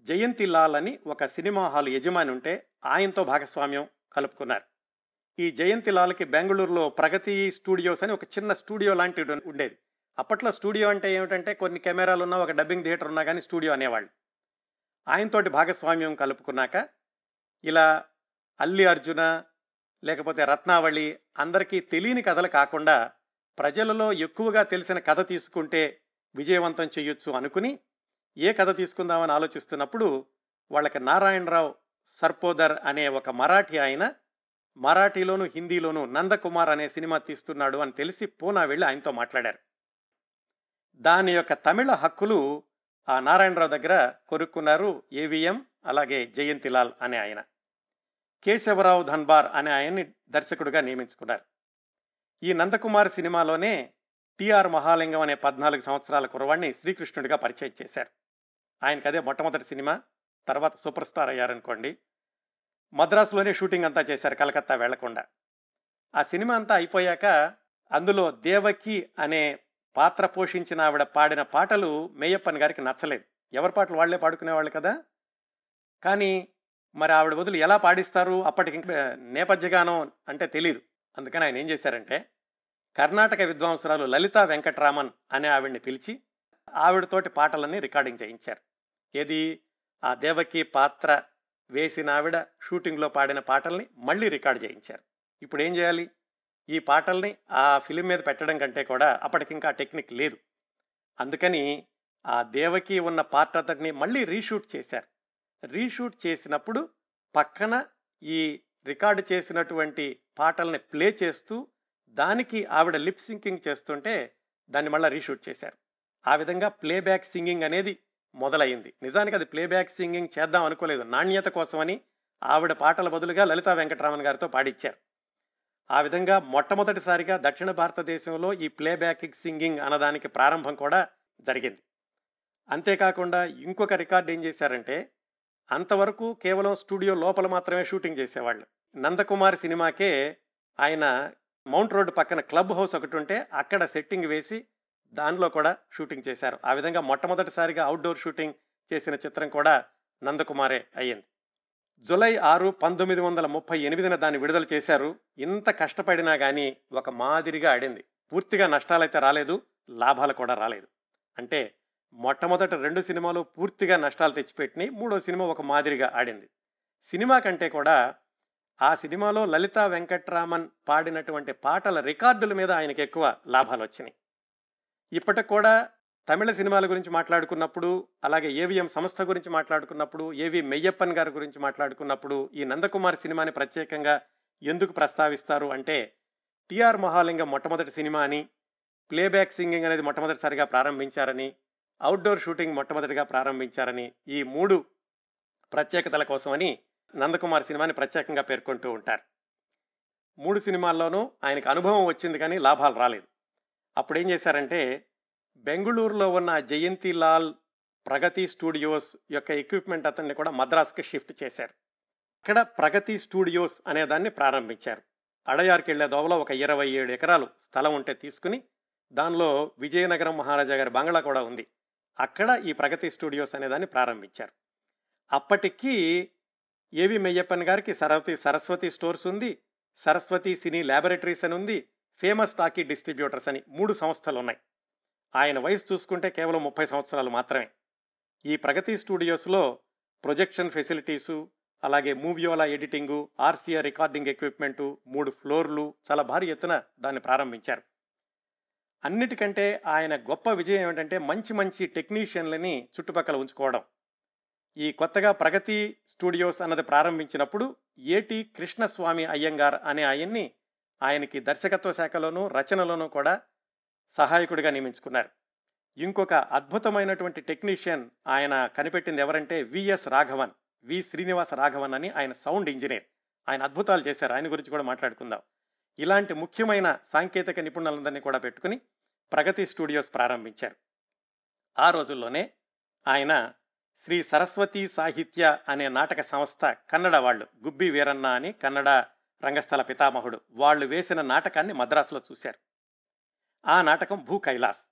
జయంతి లాల్ అని ఒక సినిమా హాల్ యజమాని ఉంటే ఆయనతో భాగస్వామ్యం కలుపుకున్నారు. ఈ జయంతి లాల్కి బెంగళూరులో ప్రగతి స్టూడియోస్ అని ఒక చిన్న స్టూడియో లాంటిది ఉండేది. అప్పట్లో స్టూడియో అంటే ఏమిటంటే కొన్ని కెమెరాలు ఉన్నా ఒక డబ్బింగ్ థియేటర్ ఉన్నా కానీ స్టూడియో అనేవాళ్ళు. ఆయనతోటి భాగస్వామ్యం కలుపుకున్నాక ఇలా అల్లి అర్జున లేకపోతే రత్నావళి అందరికీ తెలియని కథలు కాకుండా ప్రజలలో ఎక్కువగా తెలిసిన కథ తీసుకుంటే విజయవంతం చేయొచ్చు అనుకుని ఏ కథ తీసుకుందామని ఆలోచిస్తున్నప్పుడు వాళ్ళకి నారాయణరావు సర్పోదర్ అనే ఒక మరాఠీ ఆయన మరాఠీలోను హిందీలోను నందకుమార్ అనే సినిమా తీస్తున్నాడు అని తెలిసి పూనా వెళ్ళి ఆయనతో మాట్లాడారు. దాని యొక్క తమిళ హక్కులు ఆ నారాయణరావు దగ్గర కొనుక్కున్నారు ఏవిఎం అలాగే జయంతిలాల్ అనే ఆయన. కేశవరావు ధన్బార్ అనే ఆయన్ని దర్శకుడిగా నియమించుకున్నారు. ఈ నందకుమార్ సినిమాలోనే టిఆర్ మహాలింగం అనే పద్నాలుగు సంవత్సరాల కురవాణ్ణి శ్రీకృష్ణుడిగా పరిచయం చేశారు. ఆయనకి అదే మొట్టమొదటి సినిమా తర్వాత సూపర్ స్టార్ అయ్యారనుకోండి. మద్రాసులోనే షూటింగ్ అంతా చేశారు కలకత్తా వెళ్ళకుండా. ఆ సినిమా అంతా అయిపోయాక అందులో దేవకి అనే పాత్ర పోషించిన ఆవిడ పాడిన పాటలు మేయప్పన్ గారికి నచ్చలేదు. ఎవరి పాటలు వాళ్ళే పాడుకునేవాళ్ళు కదా? కానీ మరి ఆవిడ బదులు ఎలా పాడిస్తారు? అప్పటికి నేపథ్యగానం నేపథ్య గానం అంటే తెలియదు అందుకని ఆయన ఏం చేశారంటే కర్ణాటక విద్వాంసురాలు లలితా వెంకట్రామన్ అనే ఆవిడ్ని పిలిచి ఆవిడతోటి పాటలన్నీ రికార్డింగ్ చేయించారు. ఏది? ఆ దేవకి పాత్ర వేసిన ఆవిడ షూటింగ్లో పాడిన పాటల్ని మళ్ళీ రికార్డ్ చేయించారు. ఇప్పుడు ఏం చేయాలి? ఈ పాటల్ని ఆ ఫిలిం మీద పెట్టడం కంటే కూడా అప్పటికింకా టెక్నిక్ లేదు. అందుకని ఆ దేవకి ఉన్న పార్ట్ అంతటిని మళ్ళీ రీషూట్ చేశారు. రీషూట్ చేసినప్పుడు పక్కన ఈ రికార్డు చేసినటువంటి పాటల్ని ప్లే చేస్తూ దానికి ఆవిడ లిప్ సింకింగ్ చేస్తుంటే దాన్ని మళ్ళీ రీషూట్ చేశారు. ఆ విధంగా ప్లేబ్యాక్ సింగింగ్ అనేది మొదలైంది నిజానికి అది ప్లేబ్యాక్ సింగింగ్ చేద్దాం అనుకోలేదు. నాణ్యత కోసమని ఆవిడ పాటల బదులుగా లలితా వెంకటరామన్ గారితో పాడిచ్చారు. ఆ విధంగా మొట్టమొదటిసారిగా దక్షిణ భారతదేశంలో ఈ ప్లేబ్యాక్ సింగింగ్ అన్నదానికి ప్రారంభం కూడా జరిగింది. అంతేకాకుండా ఇంకొక రికార్డ్ ఏం చేశారంటే అంతవరకు కేవలం స్టూడియో లోపల మాత్రమే షూటింగ్ చేసేవాళ్ళు. నందకుమార్ సినిమాకే ఆయన మౌంట్ రోడ్డు పక్కన క్లబ్ హౌస్ ఒకటి ఉంటే అక్కడ సెట్టింగ్ వేసి దానిలో కూడా షూటింగ్ చేశారు. ఆ విధంగా మొట్టమొదటిసారిగా అవుట్డోర్ షూటింగ్ చేసిన చిత్రం కూడా నందకుమారే అయ్యింది. జులై ఆరు పంతొమ్మిది వందల ముప్పై ఎనిమిదిన దాన్ని విడుదల చేశారు. ఇంత కష్టపడినా కానీ ఒక మాదిరిగా ఆడింది. పూర్తిగా నష్టాలైతే రాలేదు లాభాలు కూడా రాలేదు. అంటే మొట్టమొదటి రెండు సినిమాలు పూర్తిగా నష్టాలు తెచ్చిపెట్టినాయి మూడో సినిమా ఒక మాదిరిగా ఆడింది. సినిమా కంటే కూడా ఆ సినిమాలో లలితా వెంకట్రామన్ పాడినటువంటి పాటల రికార్డుల మీద ఆయనకు ఎక్కువ లాభాలు వచ్చినాయి. ఇప్పటికి కూడా తమిళ సినిమాల గురించి మాట్లాడుకున్నప్పుడు అలాగే ఏవిఎం సంస్థ గురించి మాట్లాడుకున్నప్పుడు ఏవి మెయ్యప్పన్ గారి గురించి మాట్లాడుకున్నప్పుడు ఈ నందకుమార్ సినిమాని ప్రత్యేకంగా ఎందుకు ప్రస్తావిస్తారు అంటే టిఆర్ మహాలింగం మొట్టమొదటి సినిమా అని ప్లేబ్యాక్ సింగింగ్ అనేది మొట్టమొదటిసారిగా ప్రారంభించారని అవుట్డోర్ షూటింగ్ మొట్టమొదటిగా ప్రారంభించారని ఈ మూడు ప్రత్యేకతల కోసమని నందకుమార్ సినిమాని ప్రత్యేకంగా పేర్కొంటూ ఉంటారు. మూడు సినిమాల్లోనూ ఆయనకు అనుభవం వచ్చింది కానీ లాభాలు రాలేదు. అప్పుడు ఏం చేశారంటే బెంగళూరులో ఉన్న జయంతిలాల్ ప్రగతి స్టూడియోస్ యొక్క ఎక్విప్మెంట్ అతన్ని కూడా మద్రాస్కి షిఫ్ట్ చేశారు. ఇక్కడ ప్రగతి స్టూడియోస్ అనే దాన్ని ప్రారంభించారు. అడయార్కి వెళ్ళే దోవలో ఒక ఇరవై ఏడు ఎకరాలు స్థలం ఉంటే తీసుకుని దానిలో విజయనగరం మహారాజా గారి బంగ్లా కూడా ఉంది. అక్కడ ఈ ప్రగతి స్టూడియోస్ అనేదాన్ని ప్రారంభించారు. అప్పటికీ ఏవి మెయ్యప్పన్ గారికి సరస్వతి సరస్వతి స్టోర్స్ ఉంది సరస్వతి సినీ ల్యాబొరేటరీస్ అని ఉంది ఫేమస్ టాకీ డిస్ట్రిబ్యూటర్స్ అని మూడు సంస్థలు ఉన్నాయి. ఆయన వయసు చూసుకుంటే కేవలం ముప్పై సంవత్సరాలు మాత్రమే. ఈ ప్రగతి స్టూడియోస్లో ప్రొజెక్షన్ ఫెసిలిటీసు అలాగే moviola editing RCR recording equipment మూడు ఫ్లోర్లు చాలా భారీ ఎత్తున దాన్ని ప్రారంభించారు. అన్నిటికంటే ఆయన గొప్ప విజయం ఏమిటంటే మంచి మంచి టెక్నీషియన్లని చుట్టుపక్కల ఉంచుకోవడం. ఈ కొత్తగా ప్రగతి స్టూడియోస్ అన్నది ప్రారంభించినప్పుడు ఏటి కృష్ణస్వామి అయ్యంగార్ అనే ఆయన్ని ఆయనకి దర్శకత్వ శాఖలోనూ రచనలోనూ కూడా సహాయకుడిగా నియమించుకున్నారు. ఇంకొక అద్భుతమైనటువంటి టెక్నీషియన్ ఆయన కనిపెట్టింది ఎవరంటే V S Raghavan V Srinivasa Raghavan అని ఆయన సౌండ్ ఇంజనీర్. ఆయన అద్భుతాలు చేశారు. ఆయన గురించి కూడా మాట్లాడుకుందాం. ఇలాంటి ముఖ్యమైన సాంకేతిక నిపుణులందరినీ కూడా పెట్టుకుని ప్రగతి స్టూడియోస్ ప్రారంభించారు. ఆ రోజుల్లోనే ఆయన శ్రీ సరస్వతి సాహిత్య అనే నాటక సంస్థ కన్నడ వాళ్ళు గుబ్బి వీరన్న అని కన్నడ రంగస్థల పితామహుడు వాళ్ళు వేసిన నాటకాన్ని మద్రాసులో చూశారు. ఆ నాటకం భూ కైలాస్.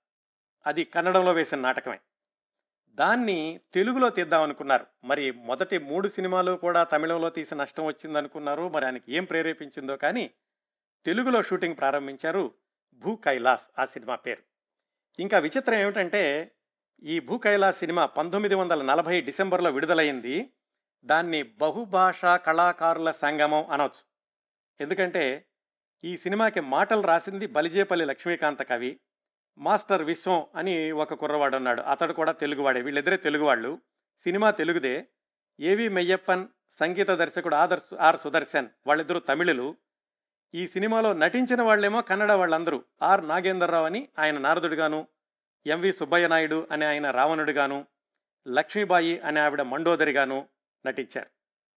అది కన్నడంలో వేసిన నాటకమే. దాన్ని తెలుగులో తీద్దామనుకున్నారు మరి మొదటి మూడు సినిమాలు కూడా తమిళంలో తీసి నష్టం వచ్చిందనుకున్నారు. మరి ఆయనకి ఏం ప్రేరేపించిందో కానీ తెలుగులో షూటింగ్ ప్రారంభించారు భూ కైలాస్ ఆ సినిమా పేరు. ఇంకా విచిత్రం ఏమిటంటే ఈ భూ కైలాస్ సినిమా పంతొమ్మిది వందల నలభై డిసెంబర్లో విడుదలైంది. దాన్ని బహుభాషా కళాకారుల సంగమం అనవచ్చు ఎందుకంటే ఈ సినిమాకి మాటలు రాసింది బలిజేపల్లి లక్ష్మీకాంత కవి మాస్టర్ విశ్వం అని ఒక కుర్రవాడు అన్నాడు అతడు కూడా తెలుగువాడే. వీళ్ళిద్దరే తెలుగువాళ్ళు. సినిమా తెలుగుదే. ఏవి మెయ్యప్పన్ సంగీత దర్శకుడు ఆదర్ ఆర్ సుదర్శన్ వాళ్ళిద్దరూ తమిళులు. ఈ సినిమాలో నటించిన వాళ్ళేమో కన్నడ వాళ్ళందరూ. ఆర్ నాగేంద్రరావు అని ఆయన నారదుడుగాను ఎంవి సుబ్బయ్య నాయుడు అనే ఆయన రావణుడుగాను లక్ష్మీబాయి అనే ఆవిడ మండోదరిగాను నటించారు.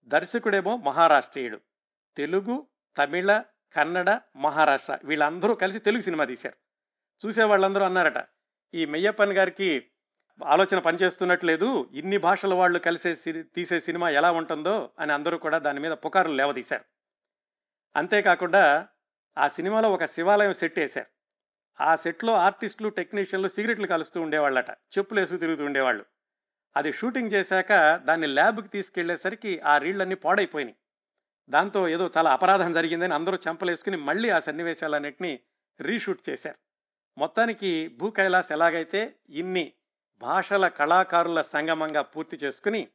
దర్శకుడేమో మహారాష్ట్రీయుడు. తెలుగు తమిళ కన్నడ మహారాష్ట్ర వీళ్ళందరూ కలిసి తెలుగు సినిమా తీశారు. చూసే వాళ్ళందరూ అన్నారట ఈ మెయ్యప్పన్ గారికి ఆలోచన పనిచేస్తున్నట్లేదు ఇన్ని భాషల వాళ్ళు కలిసే తీసే సినిమా ఎలా ఉంటుందో? అని అందరూ కూడా దాని మీద పుకారులు లేవదీశారు. అంతేకాకుండా ఆ సినిమాలో ఒక శివాలయం సెట్ వేశారు. ఆ సెట్లో ఆర్టిస్టులు టెక్నీషియన్లు సిగరెట్లు కలుస్తూ ఉండేవాళ్ళట చెప్పులు వేసుకు తిరుగుతూ ఉండేవాళ్ళు. అది షూటింగ్ చేశాక దాన్ని ల్యాబ్కి తీసుకెళ్ళేసరికి ఆ రీళ్ళన్నీ పాడైపోయినాయి. దాంతో ఏదో చాలా అపరాధం జరిగిందని అందరూ చెంపలేసుకుని మళ్ళీ ఆ సన్నివేశాలన్నింటినీ రీషూట్ చేశారు. మొత్తానికి భూ కైలాస్ ఎలాగైతే ఇన్ని భాషల కళాకారుల సంగమంగా పూర్తి చేసుకుని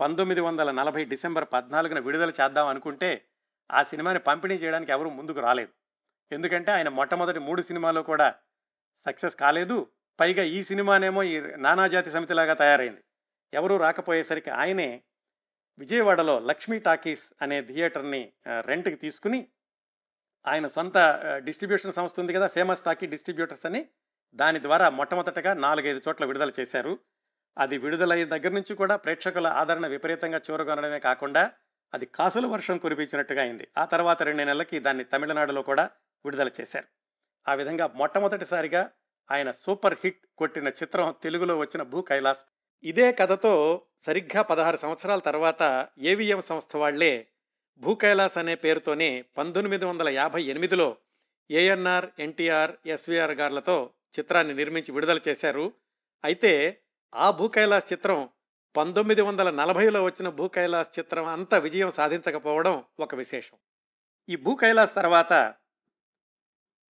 పంతొమ్మిది వందల నలభై డిసెంబర్ పద్నాలుగున విడుదల చేద్దాం అనుకుంటే ఆ సినిమాని పంపిణీ చేయడానికి ఎవరూ ముందుకు రాలేదు. ఎందుకంటే ఆయన మొట్టమొదటి మూడు సినిమాలు కూడా సక్సెస్ కాలేదు. పైగా ఈ సినిమానేమో ఈ నానాజాతి సమితిలాగా తయారైంది. ఎవరూ రాకపోయేసరికి ఆయనే విజయవాడలో లక్ష్మీ టాకీస్ అనే థియేటర్ని రెంట్కి తీసుకుని ఆయన సొంత డిస్ట్రిబ్యూషన్ సంస్థ ఉంది కదా ఫేమస్ టాకీ డిస్ట్రిబ్యూటర్స్ అని దాని ద్వారా మొట్టమొదటగా నాలుగైదు చోట్ల విడుదల చేశారు. అది విడుదలయ్యే దగ్గర నుంచి కూడా ప్రేక్షకుల ఆదరణ విపరీతంగా చూరగొనడమే కాకుండా అది కాసుల వర్షం కురిపించినట్టుగా అయింది. ఆ తర్వాత రెండు నెలలకి దాన్ని తమిళనాడులో కూడా విడుదల చేశారు. ఆ విధంగా మొట్టమొదటిసారిగా ఆయన సూపర్ హిట్ కొట్టిన చిత్రం తెలుగులో వచ్చిన భూ కైలాస్ ఇదే కథతో సరిగ్గా పదహారు సంవత్సరాల తర్వాత ఏవిఎం సంస్థ వాళ్ళే భూకైలాస్ అనే పేరుతోనే పంతొమ్మిది వందల యాభై ఎనిమిదిలో ఏఎన్ఆర్ ఎన్టీఆర్ ఎస్విఆర్ గార్లతో చిత్రాన్ని నిర్మించి విడుదల చేశారు. అయితే ఆ భూకైలాస్ చిత్రం పంతొమ్మిది వందల నలభైలో వచ్చిన భూకైలాస్ చిత్రం అంత విజయం సాధించకపోవడం ఒక విశేషం. ఈ భూకైలాస్ తర్వాత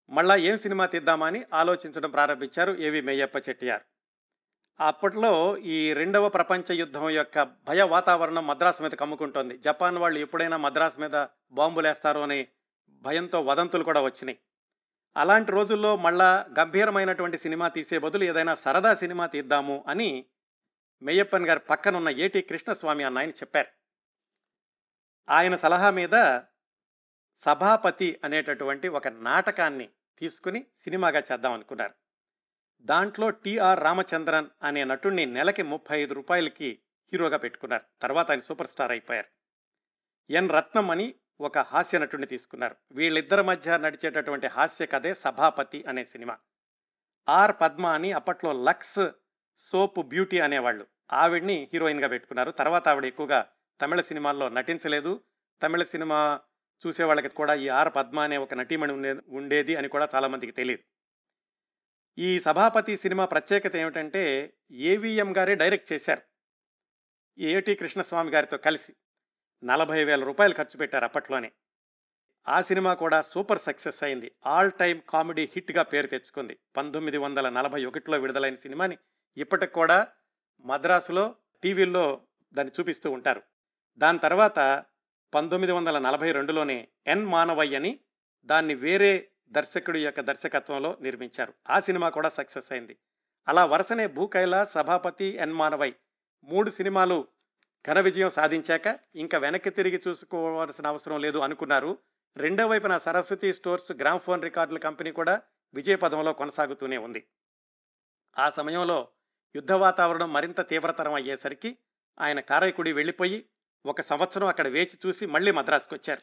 మళ్ళా ఏం సినిమా తీద్దామని ఆలోచించడం ప్రారంభించారు ఏవి మెయ్యప్ప చెట్టియార్. అప్పట్లో ఈ రెండవ ప్రపంచ యుద్ధం యొక్క భయ వాతావరణం మద్రాసు మీద కమ్ముకుంటోంది. జపాన్ వాళ్ళు ఎప్పుడైనా మద్రాసు మీద బాంబులేస్తారో అని భయంతో వదంతులు కూడా వచ్చినాయి. అలాంటి రోజుల్లో మళ్ళా గంభీరమైనటువంటి సినిమా తీసే బదులు ఏదైనా సరదా సినిమా తీద్దాము అని మెయ్యప్పన్ గారి పక్కనున్న ఏటి కృష్ణస్వామి అన్న ఆయన చెప్పారు. ఆయన సలహా మీద సభాపతి అనేటటువంటి ఒక నాటకాన్ని తీసుకుని సినిమాగా చేద్దాం అనుకున్నారు. దాంట్లో టిఆర్ రామచంద్రన్ అనే నటుణ్ణి నెలకి ముప్పై ఐదు రూపాయలకి హీరోగా పెట్టుకున్నారు. తర్వాత ఆయన సూపర్ స్టార్ అయిపోయారు. ఎన్ రత్నం అని ఒక హాస్య నటుడిని తీసుకున్నారు. వీళ్ళిద్దరి మధ్య నడిచేటటువంటి హాస్య కథే సభాపతి అనే సినిమా. ఆర్ పద్మ అని అప్పట్లో లక్స్ సోప్ బ్యూటీ అనేవాళ్ళు. ఆవిడ్ని హీరోయిన్గా పెట్టుకున్నారు. తర్వాత ఆవిడ ఎక్కువగా తమిళ సినిమాల్లో నటించలేదు. తమిళ సినిమా చూసే వాళ్ళకి కూడా ఈ ఆర్ పద్మ అనే ఒక నటీమణి ఉండే ఉండేది అని కూడా చాలామందికి తెలియదు. ఈ సభాపతి సినిమా ప్రత్యేకత ఏమిటంటే ఏవిఎం గారే డైరెక్ట్ చేశారు. ఏటి కృష్ణస్వామి గారితో కలిసి నలభై వేల రూపాయలు ఖర్చు పెట్టారు అప్పట్లోనే. ఆ సినిమా కూడా సూపర్ సక్సెస్ అయింది. ఆల్ టైమ్ కామెడీ హిట్గా పేరు తెచ్చుకుంది. పంతొమ్మిది వందల నలభై ఒకటిలో విడుదలైన సినిమాని ఇప్పటికి కూడా మద్రాసులో టీవీల్లో దాన్ని చూపిస్తూ ఉంటారు. దాని తర్వాత పంతొమ్మిది వందల నలభై రెండులోనే ఎన్ మానవయ్య అని దాన్ని వేరే దర్శకుడి యొక్క దర్శకత్వంలో నిర్మించారు. ఆ సినిమా కూడా సక్సెస్ అయింది. అలా వరుసనే భూ కైలాస్ సభాపతి ఎన్ మానవై మూడు సినిమాలు ఘన విజయం సాధించాక ఇంకా వెనక్కి తిరిగి చూసుకోవాల్సిన అవసరం లేదు అనుకున్నారు. రెండో వైపున సరస్వతి స్టోర్స్ గ్రామ్ఫోన్ రికార్డుల కంపెనీ కూడా విజయపదంలో కొనసాగుతూనే ఉంది. ఆ సమయంలో యుద్ధ వాతావరణం మరింత తీవ్రతరం అయ్యేసరికి ఆయన కారైకుడి వెళ్ళిపోయి ఒక సంవత్సరం అక్కడ వేచి చూసి మళ్ళీ మద్రాసుకు వచ్చారు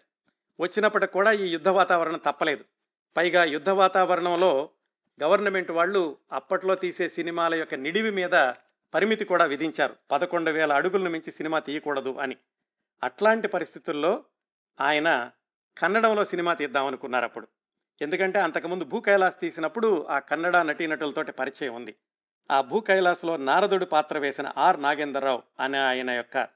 వచ్చినప్పటికి కూడా ఈ యుద్ధ వాతావరణం తప్పలేదు. పైగా యుద్ధ వాతావరణంలో గవర్నమెంట్ వాళ్ళు అప్పట్లో తీసే సినిమాల యొక్క నిడివి మీద పరిమితి కూడా విధించారు. పదకొండు వేల అడుగులను మించి సినిమా తీయకూడదు అని. అట్లాంటి పరిస్థితుల్లో ఆయన కన్నడంలో సినిమా తీద్దామనుకున్నారు అప్పుడు. ఎందుకంటే అంతకుముందు భూ కైలాస్ తీసినప్పుడు ఆ కన్నడ నటీనటులతోటి పరిచయం ఉంది. ఆ భూ కైలాస్లో నారదుడు పాత్ర వేసిన ఆర్ నాగేంద్రరావు అనే ఆయన యొక్క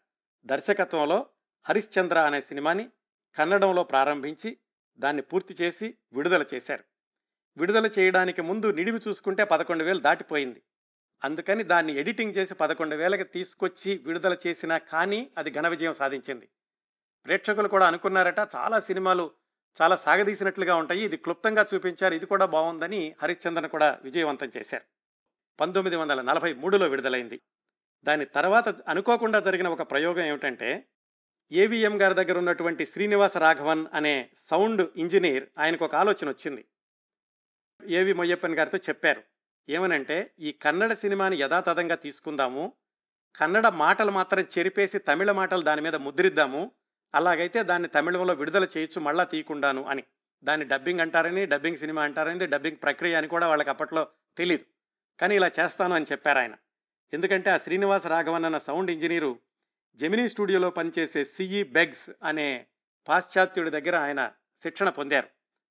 దర్శకత్వంలో హరిశ్చంద్ర అనే సినిమాని కన్నడంలో ప్రారంభించి దాన్ని పూర్తి చేసి విడుదల చేశారు. విడుదల చేయడానికి ముందు నిడివి చూసుకుంటే పదకొండు వేలు దాటిపోయింది. అందుకని దాన్ని ఎడిటింగ్ చేసి పదకొండు వేలకి తీసుకొచ్చి విడుదల చేసినా కానీ అది ఘన విజయం సాధించింది. ప్రేక్షకులు కూడా అనుకున్నారట చాలా సినిమాలు చాలా సాగదీసినట్లుగా ఉంటాయి ఇది క్లుప్తంగా చూపించారు ఇది కూడా బాగుందని హరిశ్చంద్రన్ కూడా విజయవంతం చేశారు. పంతొమ్మిది వందల నలభై మూడులో విడుదలైంది. దాని తర్వాత అనుకోకుండా జరిగిన ఒక ప్రయోగం ఏమిటంటే ఏవిఎం గారి దగ్గర ఉన్నటువంటి శ్రీనివాస రాఘవన్ అనే సౌండ్ ఇంజనీర్ ఆయనకు ఒక ఆలోచన వచ్చింది. ఏవి మొయ్యప్పన్ గారితో చెప్పారు. ఏమనంటే ఈ కన్నడ సినిమాని యథాతథంగా తీసుకుందాము కన్నడ మాటలు మాత్రం చెరిపేసి తమిళ మాటలు దాని మీద ముద్రిద్దాము అలాగైతే దాన్ని తమిళంలో విడుదల చేయొచ్చు మళ్ళా తీయకుండాను అని. దాన్ని డబ్బింగ్ అంటారని డబ్బింగ్ సినిమా అంటారని డబ్బింగ్ ప్రక్రియ అని కూడా వాళ్ళకి అప్పట్లో తెలియదు కానీ ఇలా చేస్తాను అని చెప్పారు ఆయన. ఎందుకంటే ఆ శ్రీనివాస రాఘవన్ అన్న సౌండ్ ఇంజనీరు జెమినీ స్టూడియోలో పనిచేసే సిఈ బెగ్స్ అనే పాశ్చాత్యుడి దగ్గర ఆయన శిక్షణ పొందారు.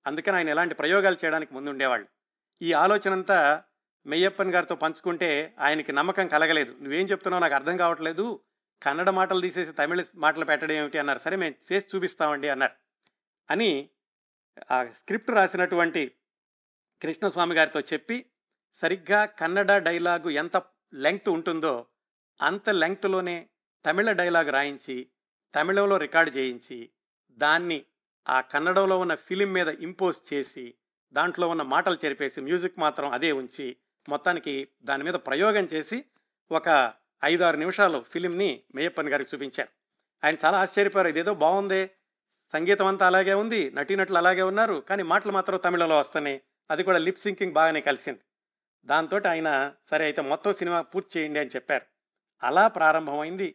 అందుకని ఆయన ఎలాంటి ప్రయోగాలు చేయడానికి ముందుండేవాళ్ళు. ఈ ఆలోచన అంతా మెయ్యప్పన్ గారితో పంచుకుంటే ఆయనకి నమ్మకం కలగలేదు. నువ్వేం చెప్తున్నావు నాకు అర్థం కావట్లేదు. కన్నడ మాటలు తీసేసి తమిళ మాటలు పెట్టడం ఏమిటి అన్నారు. సరే మేము చేసి చూపిస్తామండి అన్నారు. అని ఆ స్క్రిప్ట్ రాసినటువంటి కృష్ణస్వామి గారితో చెప్పి సరిగ్గా కన్నడ డైలాగు ఎంత లెంగ్త్ ఉంటుందో అంత లెంగ్త్లోనే తమిళ డైలాగ్ రాయించి తమిళంలో రికార్డ్ చేయించి దాన్ని ఆ కన్నడంలో ఉన్న ఫిలిం మీద ఇంపోజ్ చేసి దాంట్లో ఉన్న మాటలు చెరిపేసి మ్యూజిక్ మాత్రం అదే ఉంచి మొత్తానికి దాని మీద ప్రయోగం చేసి ఒక ఐదారు నిమిషాలు ఫిలింని మేయప్పన్ గారికి చూపించారు. ఆయన చాలా ఆశ్చర్యపోయారు. ఇదేదో బాగుందే. సంగీతం అంతా అలాగే ఉంది. నటీనటులు అలాగే ఉన్నారు. కానీ మాటలు మాత్రం తమిళంలో వస్తున్నాయి. అది కూడా లిప్ సింకింగ్ బాగానే కలిసింది. దాంతో ఆయన సరే అయితే మొత్తం సినిమా పూర్తి చేయండి అని చెప్పారు. అలా ప్రారంభమైంది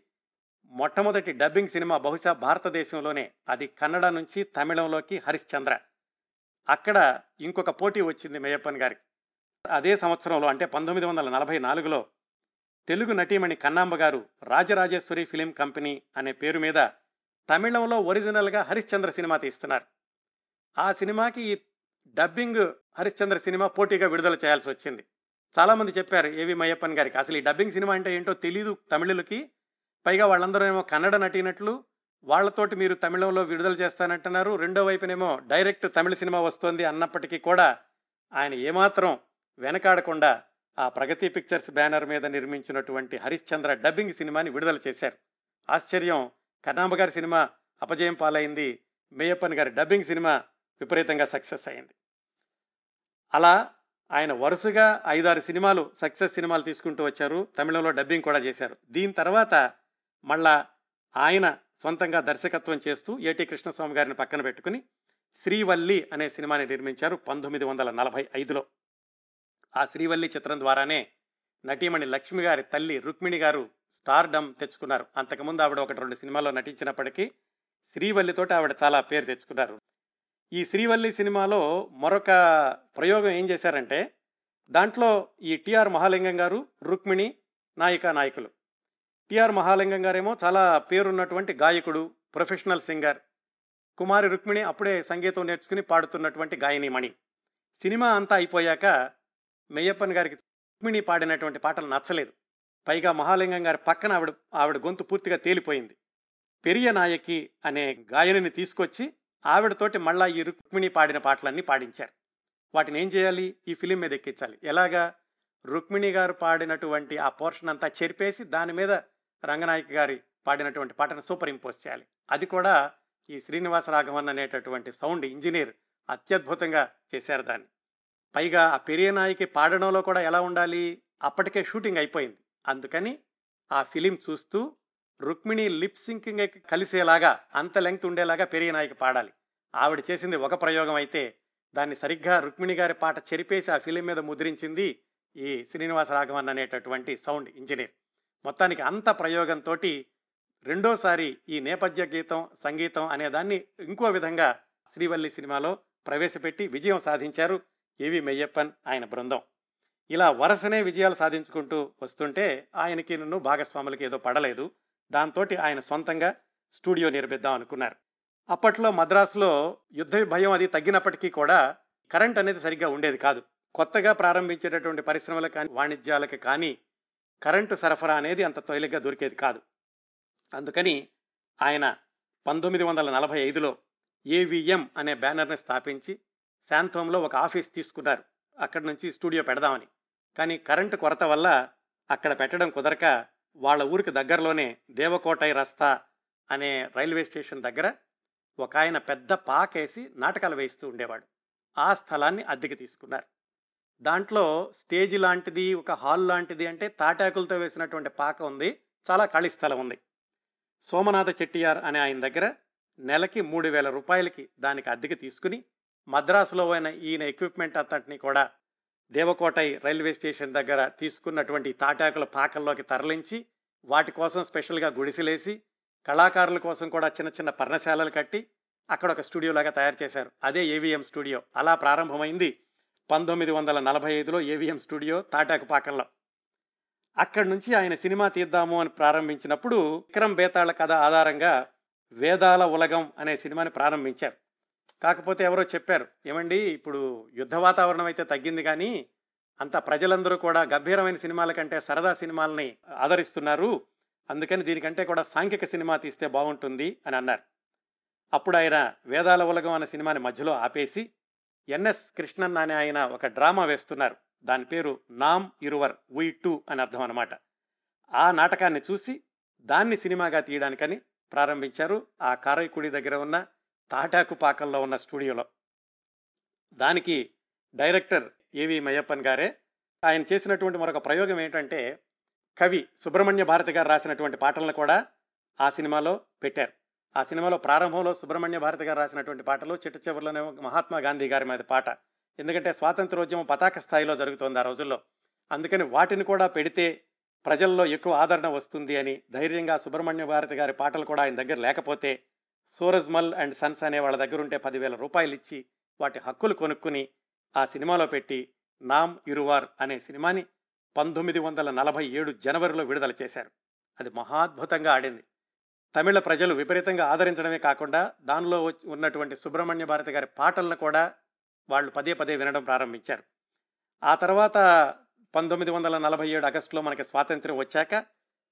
మొట్టమొదటి డబ్బింగ్ సినిమా బహుశా భారతదేశంలోనే అది కన్నడ నుంచి తమిళంలోకి హరిశ్చంద్ర. అక్కడ ఇంకొక పోటీ వచ్చింది మేయప్పన్ గారికి. అదే సంవత్సరంలో అంటే పంతొమ్మిది వందల నలభై నాలుగులో తెలుగు నటీమణి కన్నాంబ గారు రాజరాజేశ్వరి ఫిలిం కంపెనీ అనే పేరు మీద తమిళంలో ఒరిజినల్గా హరిశ్చంద్ర సినిమా తీస్తున్నారు. ఆ సినిమాకి ఈ డబ్బింగ్ హరిశ్చంద్ర సినిమా పోటీగా విడుదల చేయాల్సి వచ్చింది. చాలామంది చెప్పారు ఏవి మయ్యప్పన్ గారికి? అసలు ఈ డబ్బింగ్ సినిమా అంటే ఏంటో తెలీదు తమిళులకి. పైగా వాళ్ళందరూ ఏమో కన్నడ నటినట్లు వాళ్ళతోటి మీరు తమిళంలో విడుదల చేస్తానంటున్నారు. రెండో వైపునేమో డైరెక్ట్ తమిళ సినిమా వస్తోంది అన్నప్పటికీ కూడా ఆయన ఏమాత్రం వెనకాడకుండా ఆ ప్రగతి పిక్చర్స్ బ్యానర్ మీద నిర్మించినటువంటి హరిశ్చంద్ర డబ్బింగ్ సినిమాని విడుదల చేశారు. ఆశ్చర్యం! కన్నాంబ గారి సినిమా అపజయం పాలైంది. మేయప్పన్ గారి డబ్బింగ్ సినిమా విపరీతంగా సక్సెస్ అయింది. అలా ఆయన వరుసగా ఐదారు సినిమాలు సక్సెస్ సినిమాలు తీసుకుంటూ వచ్చారు. తమిళంలో డబ్బింగ్ కూడా చేశారు. దీని తర్వాత మళ్ళా ఆయన సొంతంగా దర్శకత్వం చేస్తూ ఏటి కృష్ణస్వామి గారిని పక్కన పెట్టుకుని శ్రీవల్లి అనే సినిమాని నిర్మించారు పంతొమ్మిది వందల నలభై ఐదులో. ఆ శ్రీవల్లి చిత్రం ద్వారానే నటీమణి లక్ష్మి గారి తల్లి రుక్మిణి గారు స్టార్డమ్ తెచ్చుకున్నారు. అంతకుముందు ఆవిడ ఒకటి రెండు సినిమాల్లో నటించినప్పటికీ శ్రీవల్లితోటి ఆవిడ చాలా పేరు తెచ్చుకున్నారు. ఈ శ్రీవల్లి సినిమాలో మరొక ప్రయోగం ఏం చేశారంటే దాంట్లో ఈ టిఆర్ మహాలింగం గారు రుక్మిణి నాయిక నాయకులు. టిఆర్ మహాలింగం గారేమో చాలా పేరున్నటువంటి గాయకుడు ప్రొఫెషనల్ సింగర్. కుమారి రుక్మిణి అప్పుడే సంగీతం నేర్చుకుని పాడుతున్నటువంటి గాయనిమణి సినిమా అంతా అయిపోయాక మెయ్యప్పన్ గారికి రుక్మిణి పాడినటువంటి పాటలు నచ్చలేదు. పైగా మహాలింగం గారి పక్కన ఆవిడ ఆవిడ గొంతు పూర్తిగా తేలిపోయింది. పెరియ నాయకి అనే గాయనిని తీసుకొచ్చి ఆవిడతోటి మళ్ళా ఈ రుక్మిణి పాడిన పాటలన్నీ పాడించారు. వాటిని ఏం చేయాలి? ఈ ఫిలిం మీద ఎక్కించాలి. ఎలాగా? రుక్మిణి గారు పాడినటువంటి ఆ పోర్షన్ అంతా చెరిపేసి దాని మీద రంగనాయక్ గారి పాడినటువంటి పాటను సూపర్ ఇంపోజ్ చేయాలి. అది కూడా ఈ శ్రీనివాస రాఘవన్ అనేటటువంటి సౌండ్ ఇంజనీర్ అత్యద్భుతంగా చేశారు దాన్ని. పైగా ఆ పెరియ నాయకి పాడడంలో కూడా ఎలా ఉండాలి? అప్పటికే షూటింగ్ అయిపోయింది. అందుకని ఆ ఫిలిం చూస్తూ రుక్మిణి లిప్ సింకింగ్ కలిసేలాగా అంత లెంగ్త్ ఉండేలాగా పెరియ నాయకి పాడాలి. ఆవిడ చేసింది ఒక ప్రయోగం అయితే దాన్ని సరిగ్గా రుక్మిణి గారి పాట చెరిపేసి ఆ ఫిలిం మీద ముద్రించింది ఈ శ్రీనివాస రాఘవన్ అనేటటువంటి సౌండ్ ఇంజనీర్. మొత్తానికి అంత ప్రయోగంతో రెండోసారి ఈ నేపథ్య గీతం సంగీతం అనేదాన్ని ఇంకో విధంగా శ్రీవల్లి సినిమాలో ప్రవేశపెట్టి విజయం సాధించారు ఏవి మెయ్యప్పన్ ఆయన బృందం. ఇలా వరుసనే విజయాలు సాధించుకుంటూ వస్తుంటే ఆయనకి నన్ను భాగస్వాములకి ఏదో పడలేదు. దాంతో ఆయన సొంతంగా స్టూడియో నిర్మిద్దాం అనుకున్నారు. అప్పట్లో మద్రాసులో యుద్ధ భయం అది తగ్గినప్పటికీ కూడా కరెంట్ అనేది సరిగ్గా ఉండేది కాదు. కొత్తగా ప్రారంభించేటటువంటి పరిశ్రమలకు కానీ వాణిజ్యాలకు కానీ కరెంటు సరఫరా అనేది అంత తేలిగ్గా దొరికేది కాదు. అందుకని ఆయన పంతొమ్మిది వందల నలభై ఐదులో ఏవిఎం అనే బ్యానర్ని స్థాపించి శాంతంలో ఒక ఆఫీస్ తీసుకున్నారు. అక్కడి నుంచి స్టూడియో పెడదామని. కానీ కరెంటు కొరత వల్ల అక్కడ పెట్టడం కుదరక వాళ్ళ ఊరికి దగ్గరలోనే దేవకోటై రస్తా అనే రైల్వే స్టేషన్ దగ్గర ఒక ఆయన పెద్ద పాకేసి నాటకాలు వేయిస్తూ ఉండేవాడు. ఆ స్థలాన్ని అద్దెకి తీసుకున్నారు. దాంట్లో స్టేజ్ లాంటిది ఒక హాల్ లాంటిది అంటే తాటాకులతో వేసినటువంటి పాక ఉంది. చాలా ఖాళీ స్థలం ఉంది. సోమనాథ చెట్టియార్ అనే ఆయన దగ్గర నెలకి మూడు వేల రూపాయలకి దానికి అద్దెకి తీసుకుని మద్రాసులో అయిన ఈయన ఎక్విప్మెంట్ అంతటిని కూడా దేవకోటై రైల్వే స్టేషన్ దగ్గర తీసుకున్నటువంటి తాటాకుల పాకల్లోకి తరలించి వాటి కోసం స్పెషల్గా గుడిసెలేసి కళాకారుల కోసం కూడా చిన్న చిన్న పర్ణశాలలు కట్టి అక్కడ ఒక స్టూడియోలాగా తయారు చేశారు. అదే ఏవిఎం స్టూడియో. అలా ప్రారంభమైంది. పంతొమ్మిది వందల నలభై ఐదులో ఏవిఎం స్టూడియో తాటాకుపాకల్లో అక్కడి నుంచి ఆయన సినిమా తీద్దాము అని ప్రారంభించినప్పుడు విక్రమ్ బేతాళ కథ ఆధారంగా వేదాల ఉలగం అనే సినిమాని ప్రారంభించారు. కాకపోతే ఎవరో చెప్పారు ఏమండి ఇప్పుడు యుద్ధ వాతావరణం అయితే తగ్గింది కానీ అంత ప్రజలందరూ కూడా గంభీరమైన సినిమాల కంటే సరదా సినిమాలని ఆదరిస్తున్నారు. అందుకని దీనికంటే కూడా సాంఘిక సినిమా తీస్తే బాగుంటుంది అని అన్నారు. అప్పుడు ఆయన వేదాల ఉలగం అనే సినిమాని మధ్యలో ఆపేసి ఎన్ఎస్ కృష్ణన్ అనే ఆయన ఒక డ్రామా వేస్తున్నారు. దాని పేరు నామ్ ఇరువర్ వీ టూ అని అర్థం అనమాట ఆ నాటకాన్ని చూసి దాన్ని సినిమాగా తీయడానికని ప్రారంభించారు ఆ కారైకుడి దగ్గర ఉన్న తాటాకు పాకల్లో ఉన్న స్టూడియోలో. దానికి డైరెక్టర్ ఏవి మయ్యప్పన్ గారే ఆయన చేసినటువంటి మరొక ప్రయోగం ఏంటంటే కవి సుబ్రహ్మణ్య భారతి గారు రాసినటువంటి పాటలను కూడా ఆ సినిమాలో పెట్టారు. ఆ సినిమాలో ప్రారంభంలో సుబ్రహ్మణ్య భారతి గారు రాసినటువంటి పాటలు చిట్ట చివరిలోనే మహాత్మా గాంధీ గారి మీద పాట. ఎందుకంటే స్వాతంత్రోద్యమం పతాక స్థాయిలో జరుగుతోంది ఆ రోజుల్లో. అందుకని వాటిని కూడా పెడితే ప్రజల్లో ఎక్కువ ఆదరణ వస్తుంది అని ధైర్యంగా సుబ్రహ్మణ్య భారతి గారి పాటలు కూడా ఆయన దగ్గర లేకపోతే సూరజ్మల్ అండ్ సన్స్ అనే వాళ్ళ దగ్గర ఉంటే పదివేల రూపాయలు ఇచ్చి వాటి హక్కులు కొనుక్కుని ఆ సినిమాలో పెట్టి నామ్ ఇరువార్ అనే సినిమాని పంతొమ్మిది వందల నలభై ఏడు జనవరిలో విడుదల చేశారు. అది మహాద్భుతంగా ఆడింది. తమిళ ప్రజలు విపరీతంగా ఆదరించడమే కాకుండా దానిలో వచ్చి- ఉన్నటువంటి సుబ్రహ్మణ్య భారతి గారి పాటలను కూడా వాళ్ళు పదే పదే వినడం ప్రారంభించారు. ఆ తర్వాత పంతొమ్మిది వందల నలభై ఏడు ఆగస్టులో మనకి స్వాతంత్ర్యం వచ్చాక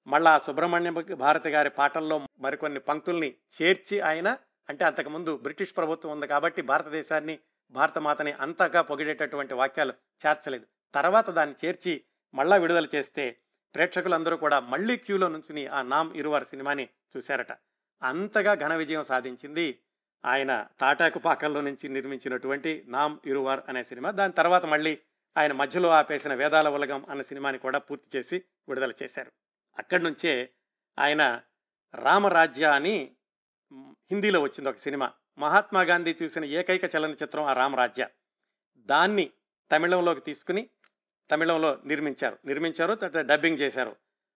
మళ్ళా సుబ్రహ్మణ్య భారతి గారి పాటల్లో మరికొన్ని పంక్తుల్ని చేర్చి ఆయన అంటే అంతకుముందు బ్రిటిష్ ప్రభుత్వం ఉంది కాబట్టి భారతదేశాన్ని భారతమాతని అంతగా పొగిడేటటువంటి వాక్యాలు చేర్చలేదు. తర్వాత దాన్ని చేర్చి మళ్ళా విడుదల చేస్తే ప్రేక్షకులందరూ కూడా మళ్ళీ క్యూలో నుంచుని ఆ నామ్ ఇరువారు సినిమాని చూశారట. అంతగా ఘన విజయం సాధించింది ఆయన తాటాకు పాకల్లో నుంచి నిర్మించినటువంటి నామ్ ఇరువార్ అనే సినిమా. దాని తర్వాత మళ్ళీ ఆయన మధ్యలో ఆపేసిన వేదాల ఉలగం అన్న సినిమాని కూడా పూర్తి చేసి విడుదల చేశారు. అక్కడి నుంచే ఆయన రామరాజ్య అని హిందీలో వచ్చింది ఒక సినిమా. మహాత్మా గాంధీ చూసిన ఏకైక చలనచిత్రం ఆ రామరాజ్య. దాన్ని తమిళంలోకి తీసుకుని తమిళంలో నిర్మించారు. నిర్మించారు తర్వాత డబ్బింగ్ చేశారు.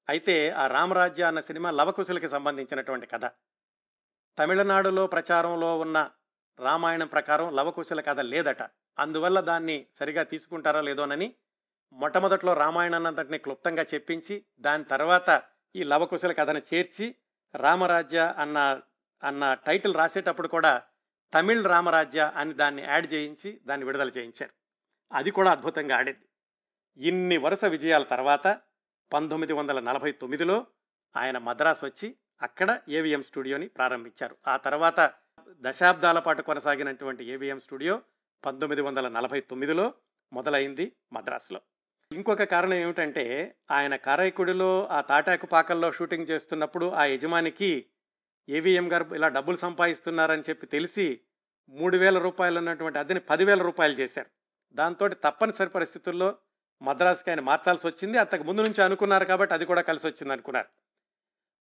అయితే ఆ రామరాజ్య అన్న సినిమా లవకుశులకి సంబంధించినటువంటి కథ. తమిళనాడులో ప్రచారంలో ఉన్న రామాయణం ప్రకారం లవకుశల కథ లేదట. అందువల్ల దాన్ని సరిగా తీసుకుంటారా లేదోనని మొట్టమొదట్లో రామాయణాన్నంతటిని క్లుప్తంగా చెప్పించి దాని తర్వాత ఈ లవకుశల కథను చేర్చి రామరాజ్య అన్న అన్న టైటిల్ రాసేటప్పుడు కూడా తమిళ్ రామరాజ్య అని దాన్ని యాడ్ చేయించి దాన్ని విడుదల చేయించారు. అది కూడా అద్భుతంగా ఆడింది. ఇన్ని వరుస విజయాల తర్వాత పంతొమ్మిది వందల నలభై తొమ్మిదిలో ఆయన మద్రాసు వచ్చి అక్కడ ఏవిఎం స్టూడియోని ప్రారంభించారు. ఆ తర్వాత దశాబ్దాల పాటు కొనసాగినటువంటి ఏవిఎం స్టూడియో పంతొమ్మిది వందల నలభై తొమ్మిదిలో మొదలైంది మద్రాసులో. ఇంకొక కారణం ఏమిటంటే ఆయన కారైకుడిలో ఆ తాటాకు పాకల్లో షూటింగ్ చేస్తున్నప్పుడు ఆ యజమానికి ఏవిఎం గారు ఇలా డబ్బులు సంపాదిస్తున్నారని చెప్పి తెలిసి మూడు వేల రూపాయలు ఉన్నటువంటి అద్దెని పదివేల రూపాయలు చేశారు. దాంతో తప్పనిసరి పరిస్థితుల్లో మద్రాసుకి ఆయన మార్చాల్సి వచ్చింది అంతకు ముందు నుంచి అనుకున్నారు కాబట్టి అది కూడా కలిసి వచ్చింది అనుకున్నారు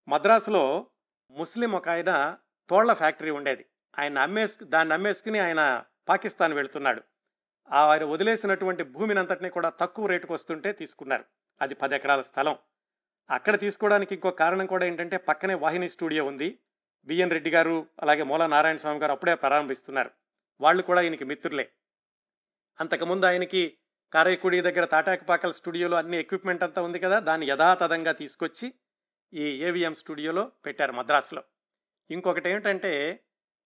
మద్రాసులో ముస్లిం ఒక ఆయన తోళ్ళ ఫ్యాక్టరీ ఉండేది. ఆయన అమ్మేసుకు దాన్ని అమ్మేసుకుని ఆయన పాకిస్తాన్ వెళుతున్నాడు. ఆ ఆయన వదిలేసినటువంటి భూమిని అంతటినీ కూడా తక్కువ రేటుకు వస్తుంటే తీసుకున్నారు. అది పది ఎకరాల స్థలం. అక్కడ తీసుకోవడానికి ఇంకో కారణం కూడా ఏంటంటే పక్కనే వాహిని స్టూడియో ఉంది. బిఎన్ రెడ్డి గారు అలాగే మూల నారాయణ స్వామి గారు అప్పుడే ప్రారంభిస్తున్నారు. వాళ్ళు కూడా ఈయనకి మిత్రులే. అంతకుముందు ఆయనకి కారైకుడి దగ్గర తాటాకపాకల స్టూడియోలో అన్ని ఎక్విప్మెంట్ అంతా ఉంది కదా దాన్ని యథాతథంగా తీసుకొచ్చి ఈ ఏవిఎం స్టూడియోలో పెట్టారు మద్రాసులో. ఇంకొకటి ఏమిటంటే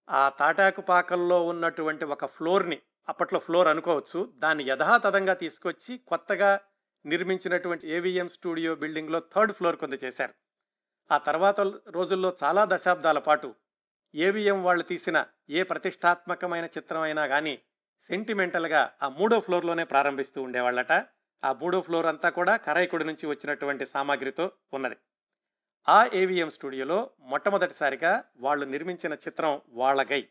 ఆ తాటాకుపాకల్లో ఉన్నటువంటి ఒక ఫ్లోర్ని అప్పట్లో ఫ్లోర్ అనుకోవచ్చు దాన్ని యథాతథంగా తీసుకొచ్చి కొత్తగా నిర్మించినటువంటి ఏవిఎం స్టూడియో బిల్డింగ్లో థర్డ్ ఫ్లోర్ కొంత చేశారు. ఆ తర్వాత రోజుల్లో చాలా దశాబ్దాల పాటు ఏవిఎం వాళ్ళు తీసిన ఏ ప్రతిష్టాత్మకమైన చిత్రం అయినా కానీ సెంటిమెంటల్గా ఆ మూడో ఫ్లోర్లోనే ప్రారంభిస్తూ ఉండేవాళ్ళట. ఆ మూడో ఫ్లోర్ అంతా కూడా కరైకుడి నుంచి వచ్చినటువంటి సామాగ్రితో ఉన్నది. ఆ ఏవిఎం స్టూడియోలో మొట్టమొదటిసారిగా వాళ్ళు నిర్మించిన చిత్రం వాళ్ళగై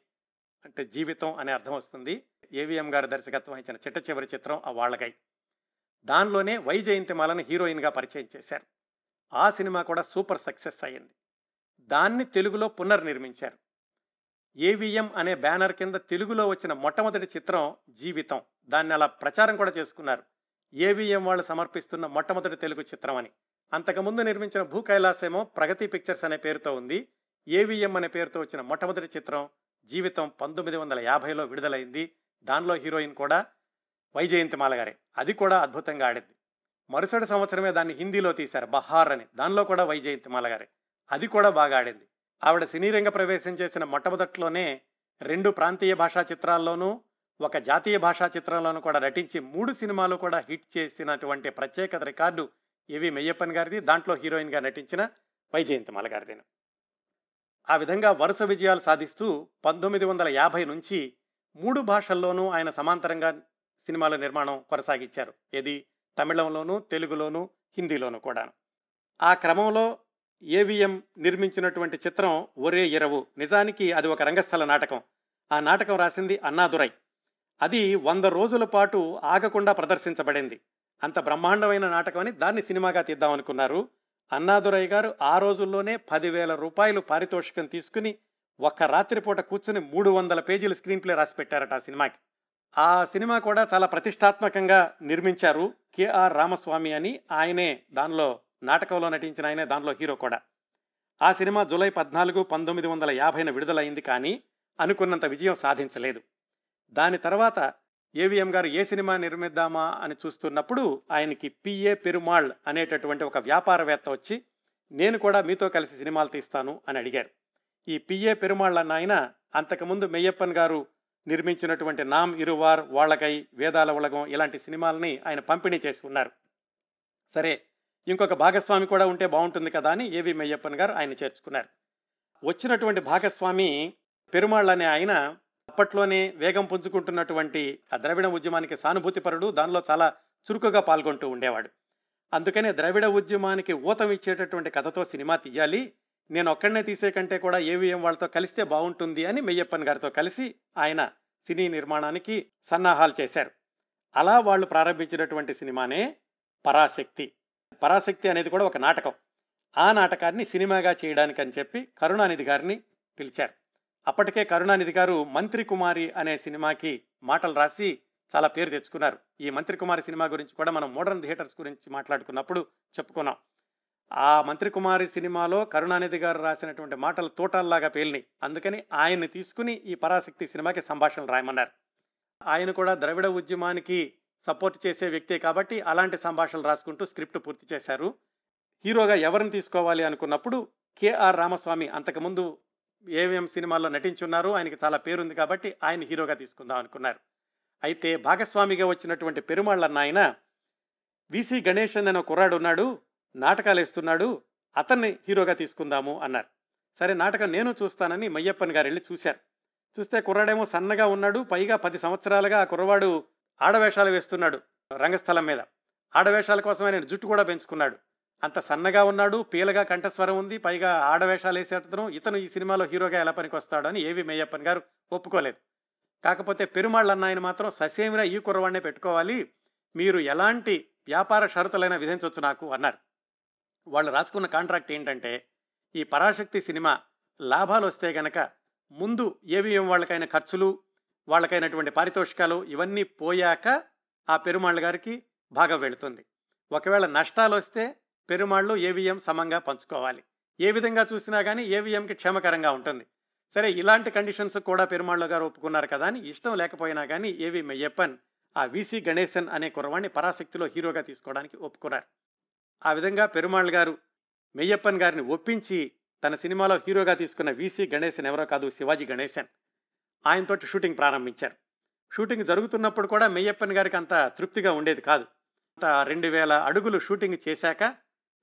అంటే జీవితం అనే అర్థం వస్తుంది. ఏవిఎం గారి దర్శకత్వం ఇచ్చిన చిట్ట చివరి చిత్రం ఆ వాళ్ళగై. దానిలోనే వైజయంతిమాలను హీరోయిన్గా పరిచయం చేశారు. ఆ సినిమా కూడా సూపర్ సక్సెస్ అయ్యింది. దాన్ని తెలుగులో పునర్నిర్మించారు. ఏవిఎం అనే బ్యానర్ కింద తెలుగులో వచ్చిన మొట్టమొదటి చిత్రం జీవితం. దాన్ని అలా ప్రచారం కూడా చేసుకున్నారు. ఏవిఎం వాళ్ళు సమర్పిస్తున్న మొట్టమొదటి తెలుగు చిత్రం అని. అంతకుముందు నిర్మించిన భూ కైలాసేమో ప్రగతి పిక్చర్స్ అనే పేరుతో ఉంది. ఏవిఎం అనే పేరుతో వచ్చిన మొట్టమొదటి చిత్రం జీవితం పంతొమ్మిది వందల యాభైలో విడుదలైంది. దానిలో హీరోయిన్ కూడా వైజయంతిమాల గారే. అది కూడా అద్భుతంగా ఆడింది. మరుసటి సంవత్సరమే దాన్ని హిందీలో తీశారు. బహార్ అని. దానిలో కూడా వైజయంతిమాల గారే. అది కూడా బాగా ఆడింది. ఆవిడ సినీ రంగ ప్రవేశం చేసిన మొట్టమొదట్లోనే రెండు ప్రాంతీయ భాషా చిత్రాల్లోనూ ఒక జాతీయ భాషా చిత్రంలోనూ కూడా నటించి మూడు సినిమాలు కూడా హిట్ చేసినటువంటి ప్రత్యేకత రికార్డు ఏవి మెయ్యప్పన్ గారిది దాంట్లో హీరోయిన్గా నటించిన వైజయంతిమాల గారిదేను ఆ విధంగా వరుస విజయాలు సాధిస్తూ పంతొమ్మిది వందల యాభై నుంచి మూడు భాషల్లోనూ ఆయన సమాంతరంగా సినిమాల నిర్మాణం కొనసాగించారు. ఏది తమిళంలోనూ తెలుగులోనూ హిందీలోనూ కూడా ఆ క్రమంలో ఏవిఎం నిర్మించినటువంటి చిత్రం ఒరే ఇరవు నిజానికి అది ఒక రంగస్థల నాటకం. ఆ నాటకం రాసింది అన్నాదురై అది వంద రోజుల పాటు ఆగకుండా ప్రదర్శించబడింది. అంత బ్రహ్మాండమైన నాటకం అని దాన్ని సినిమాగా తీద్దామనుకున్నారు అన్నాదురై గారు ఆ రోజుల్లోనే పదివేల రూపాయలు పారితోషికం తీసుకుని ఒక్క రాత్రిపూట కూర్చుని మూడు వందల పేజీల స్క్రీన్ ప్లే రాసి పెట్టారట ఆ సినిమాకి. ఆ సినిమా కూడా చాలా ప్రతిష్టాత్మకంగా నిర్మించారు కెఆర్ రామస్వామి అని ఆయనే దానిలో నాటకంలో నటించిన ఆయనే దానిలో హీరో కూడా. ఆ సినిమా జూలై పద్నాలుగు పంతొమ్మిది వందల యాభైన విడుదలైంది కానీ అనుకున్నంత విజయం సాధించలేదు. దాని తర్వాత ఏవిఎం గారు ఏ సినిమా నిర్మిద్దామా అని చూస్తున్నప్పుడు ఆయనకి పిఏ పెరుమాళ్ అనేటటువంటి ఒక వ్యాపారవేత్త వచ్చి నేను కూడా మీతో కలిసి సినిమాలు తీస్తాను అని అడిగారు. ఈ పిఏ పెరుమాళ్ అన్న ఆయన అంతకుముందు మెయ్యప్పన్ గారు నిర్మించినటువంటి నామ్ ఇరువార్ వాళ్ళకై వేదాల ఉలగం ఇలాంటి సినిమాలని ఆయన పంపిణీ చేసి ఉన్నారు. సరే ఇంకొక భాగస్వామి కూడా ఉంటే బాగుంటుంది కదా అని ఏవి మెయ్యప్పన్ గారు ఆయన చేర్చుకున్నారు. వచ్చినటువంటి భాగస్వామి పెరుమాళ్ అనే ఆయన అప్పట్లోనే వేగం పుంజుకుంటున్నటువంటి ఆ ద్రవిడ ఉద్యమానికి సానుభూతిపరుడు దానిలో చాలా చురుకుగా పాల్గొంటూ ఉండేవాడు. అందుకనే ద్రవిడ ఉద్యమానికి ఊతం ఇచ్చేటటువంటి కథతో సినిమా తీయాలి. నేను ఒక్కడనే తీసే కంటే కూడా ఏవిఎం వాళ్ళతో కలిస్తే బాగుంటుంది అని మెయ్యప్పన్ గారితో కలిసి ఆయన సినీ నిర్మాణానికి సన్నాహాలు చేశారు. అలా వాళ్ళు ప్రారంభించినటువంటి సినిమానే పరాశక్తి. పరాశక్తి అనేది కూడా ఒక నాటకం. ఆ నాటకాన్ని సినిమాగా చేయడానికి అని చెప్పి కరుణానిధి గారిని పిలిచారు. అప్పటికే కరుణానిధి గారు మంత్రి కుమారి అనే సినిమాకి మాటలు రాసి చాలా పేరు తెచ్చుకున్నారు. ఈ మంత్రి కుమారి సినిమా గురించి కూడా మనం మోడర్న్ థియేటర్స్ గురించి మాట్లాడుకున్నప్పుడు చెప్పుకున్నాం. ఆ మంత్రి కుమారి సినిమాలో కరుణానిధి గారు రాసినటువంటి మాటలు తోటల్లాగా పేలినాయి. అందుకని ఆయన్ని తీసుకుని ఈ పరాశక్తి సినిమాకి సంభాషణలు రాయమన్నారు. ఆయన కూడా ద్రవిడ ఉద్యమానికి సపోర్ట్ చేసే వ్యక్తే కాబట్టి అలాంటి సంభాషణలు రాసుకుంటూ స్క్రిప్ట్ పూర్తి చేశారు. హీరోగా ఎవరిని తీసుకోవాలి అనుకున్నప్పుడు కేఆర్ రామస్వామి అంతకుముందు ఏవిఎం సినిమాల్లో నటించున్నారు. ఆయనకి చాలా పేరుంది కాబట్టి ఆయన హీరోగా తీసుకుందాం అనుకున్నారు. అయితే భాగస్వామిగా వచ్చినటువంటి పెరుమాళ్ళ నాయన విసి గణేశన్ అనే కుర్రాడు ఉన్నాడు. నాటకాలు వేస్తున్నాడు. అతన్ని హీరోగా తీసుకుందాము అన్నారు. సరే నాటకం నేను చూస్తానని మయ్యప్పన్ గారు వెళ్ళి చూశారు. చూస్తే కుర్రాడేమో సన్నగా ఉన్నాడు. పైగా పది సంవత్సరాలుగా ఆ కుర్రవాడు ఆడవేషాలు వేస్తున్నాడు రంగస్థలం మీద. ఆడవేషాల కోసమే నేను జుట్టు కూడా పెంచుకున్నాడు. అంత సన్నగా ఉన్నాడు పీలగా కంఠస్వరం ఉంది పైగా ఆడవేషాలు వేసేటతను ఇతను ఈ సినిమాలో హీరోగా ఎలా పనికొస్తాడు అని ఏవి మేయప్పన్ గారు ఒప్పుకోలేదు. కాకపోతే పెరుమాళ్ళ అన్న మాత్రం ససేమిరా ఈ కుర్రవాడినే పెట్టుకోవాలి మీరు ఎలాంటి వ్యాపార షరతులైనా విధించవచ్చు నాకు అన్నారు. వాళ్ళు రాసుకున్న కాంట్రాక్ట్ ఏంటంటే ఈ పరాశక్తి సినిమా లాభాలు వస్తే గనక ముందు ఏవిఎం వాళ్ళకైన ఖర్చులు వాళ్ళకైనటువంటి పారితోషికాలు ఇవన్నీ పోయాక ఆ పెరుమాళ్ళ గారికి బాగా వెళుతుంది. ఒకవేళ నష్టాలు వస్తే పెరుమాళ్ళు ఏవిఎం సమంగా పంచుకోవాలి. ఏ విధంగా చూసినా కానీ ఏవిఎంకి క్షేమకరంగా ఉంటుంది. సరే ఇలాంటి కండిషన్స్ కూడా పెరుమాళ్ళు గారు ఒప్పుకున్నారు కదా అని ఇష్టం లేకపోయినా కానీ ఏవి మెయ్యప్పన్ ఆ విసి గణేశన్ అనే కుర్రవాణ్ణి పరాశక్తిలో హీరోగా తీసుకోవడానికి ఒప్పుకున్నారు. ఆ విధంగా పెరుమాళ్ళు గారు మెయ్యప్పన్ గారిని ఒప్పించి తన సినిమాలో హీరోగా తీసుకున్న విసి గణేశన్ ఎవరో కాదు శివాజీ గణేశన్. ఆయనతోటి షూటింగ్ ప్రారంభించారు. షూటింగ్ జరుగుతున్నప్పుడు కూడా మెయ్యప్పన్ గారికి అంత తృప్తిగా ఉండేది కాదు. అంత రెండు వేల అడుగులు షూటింగ్ చేశాక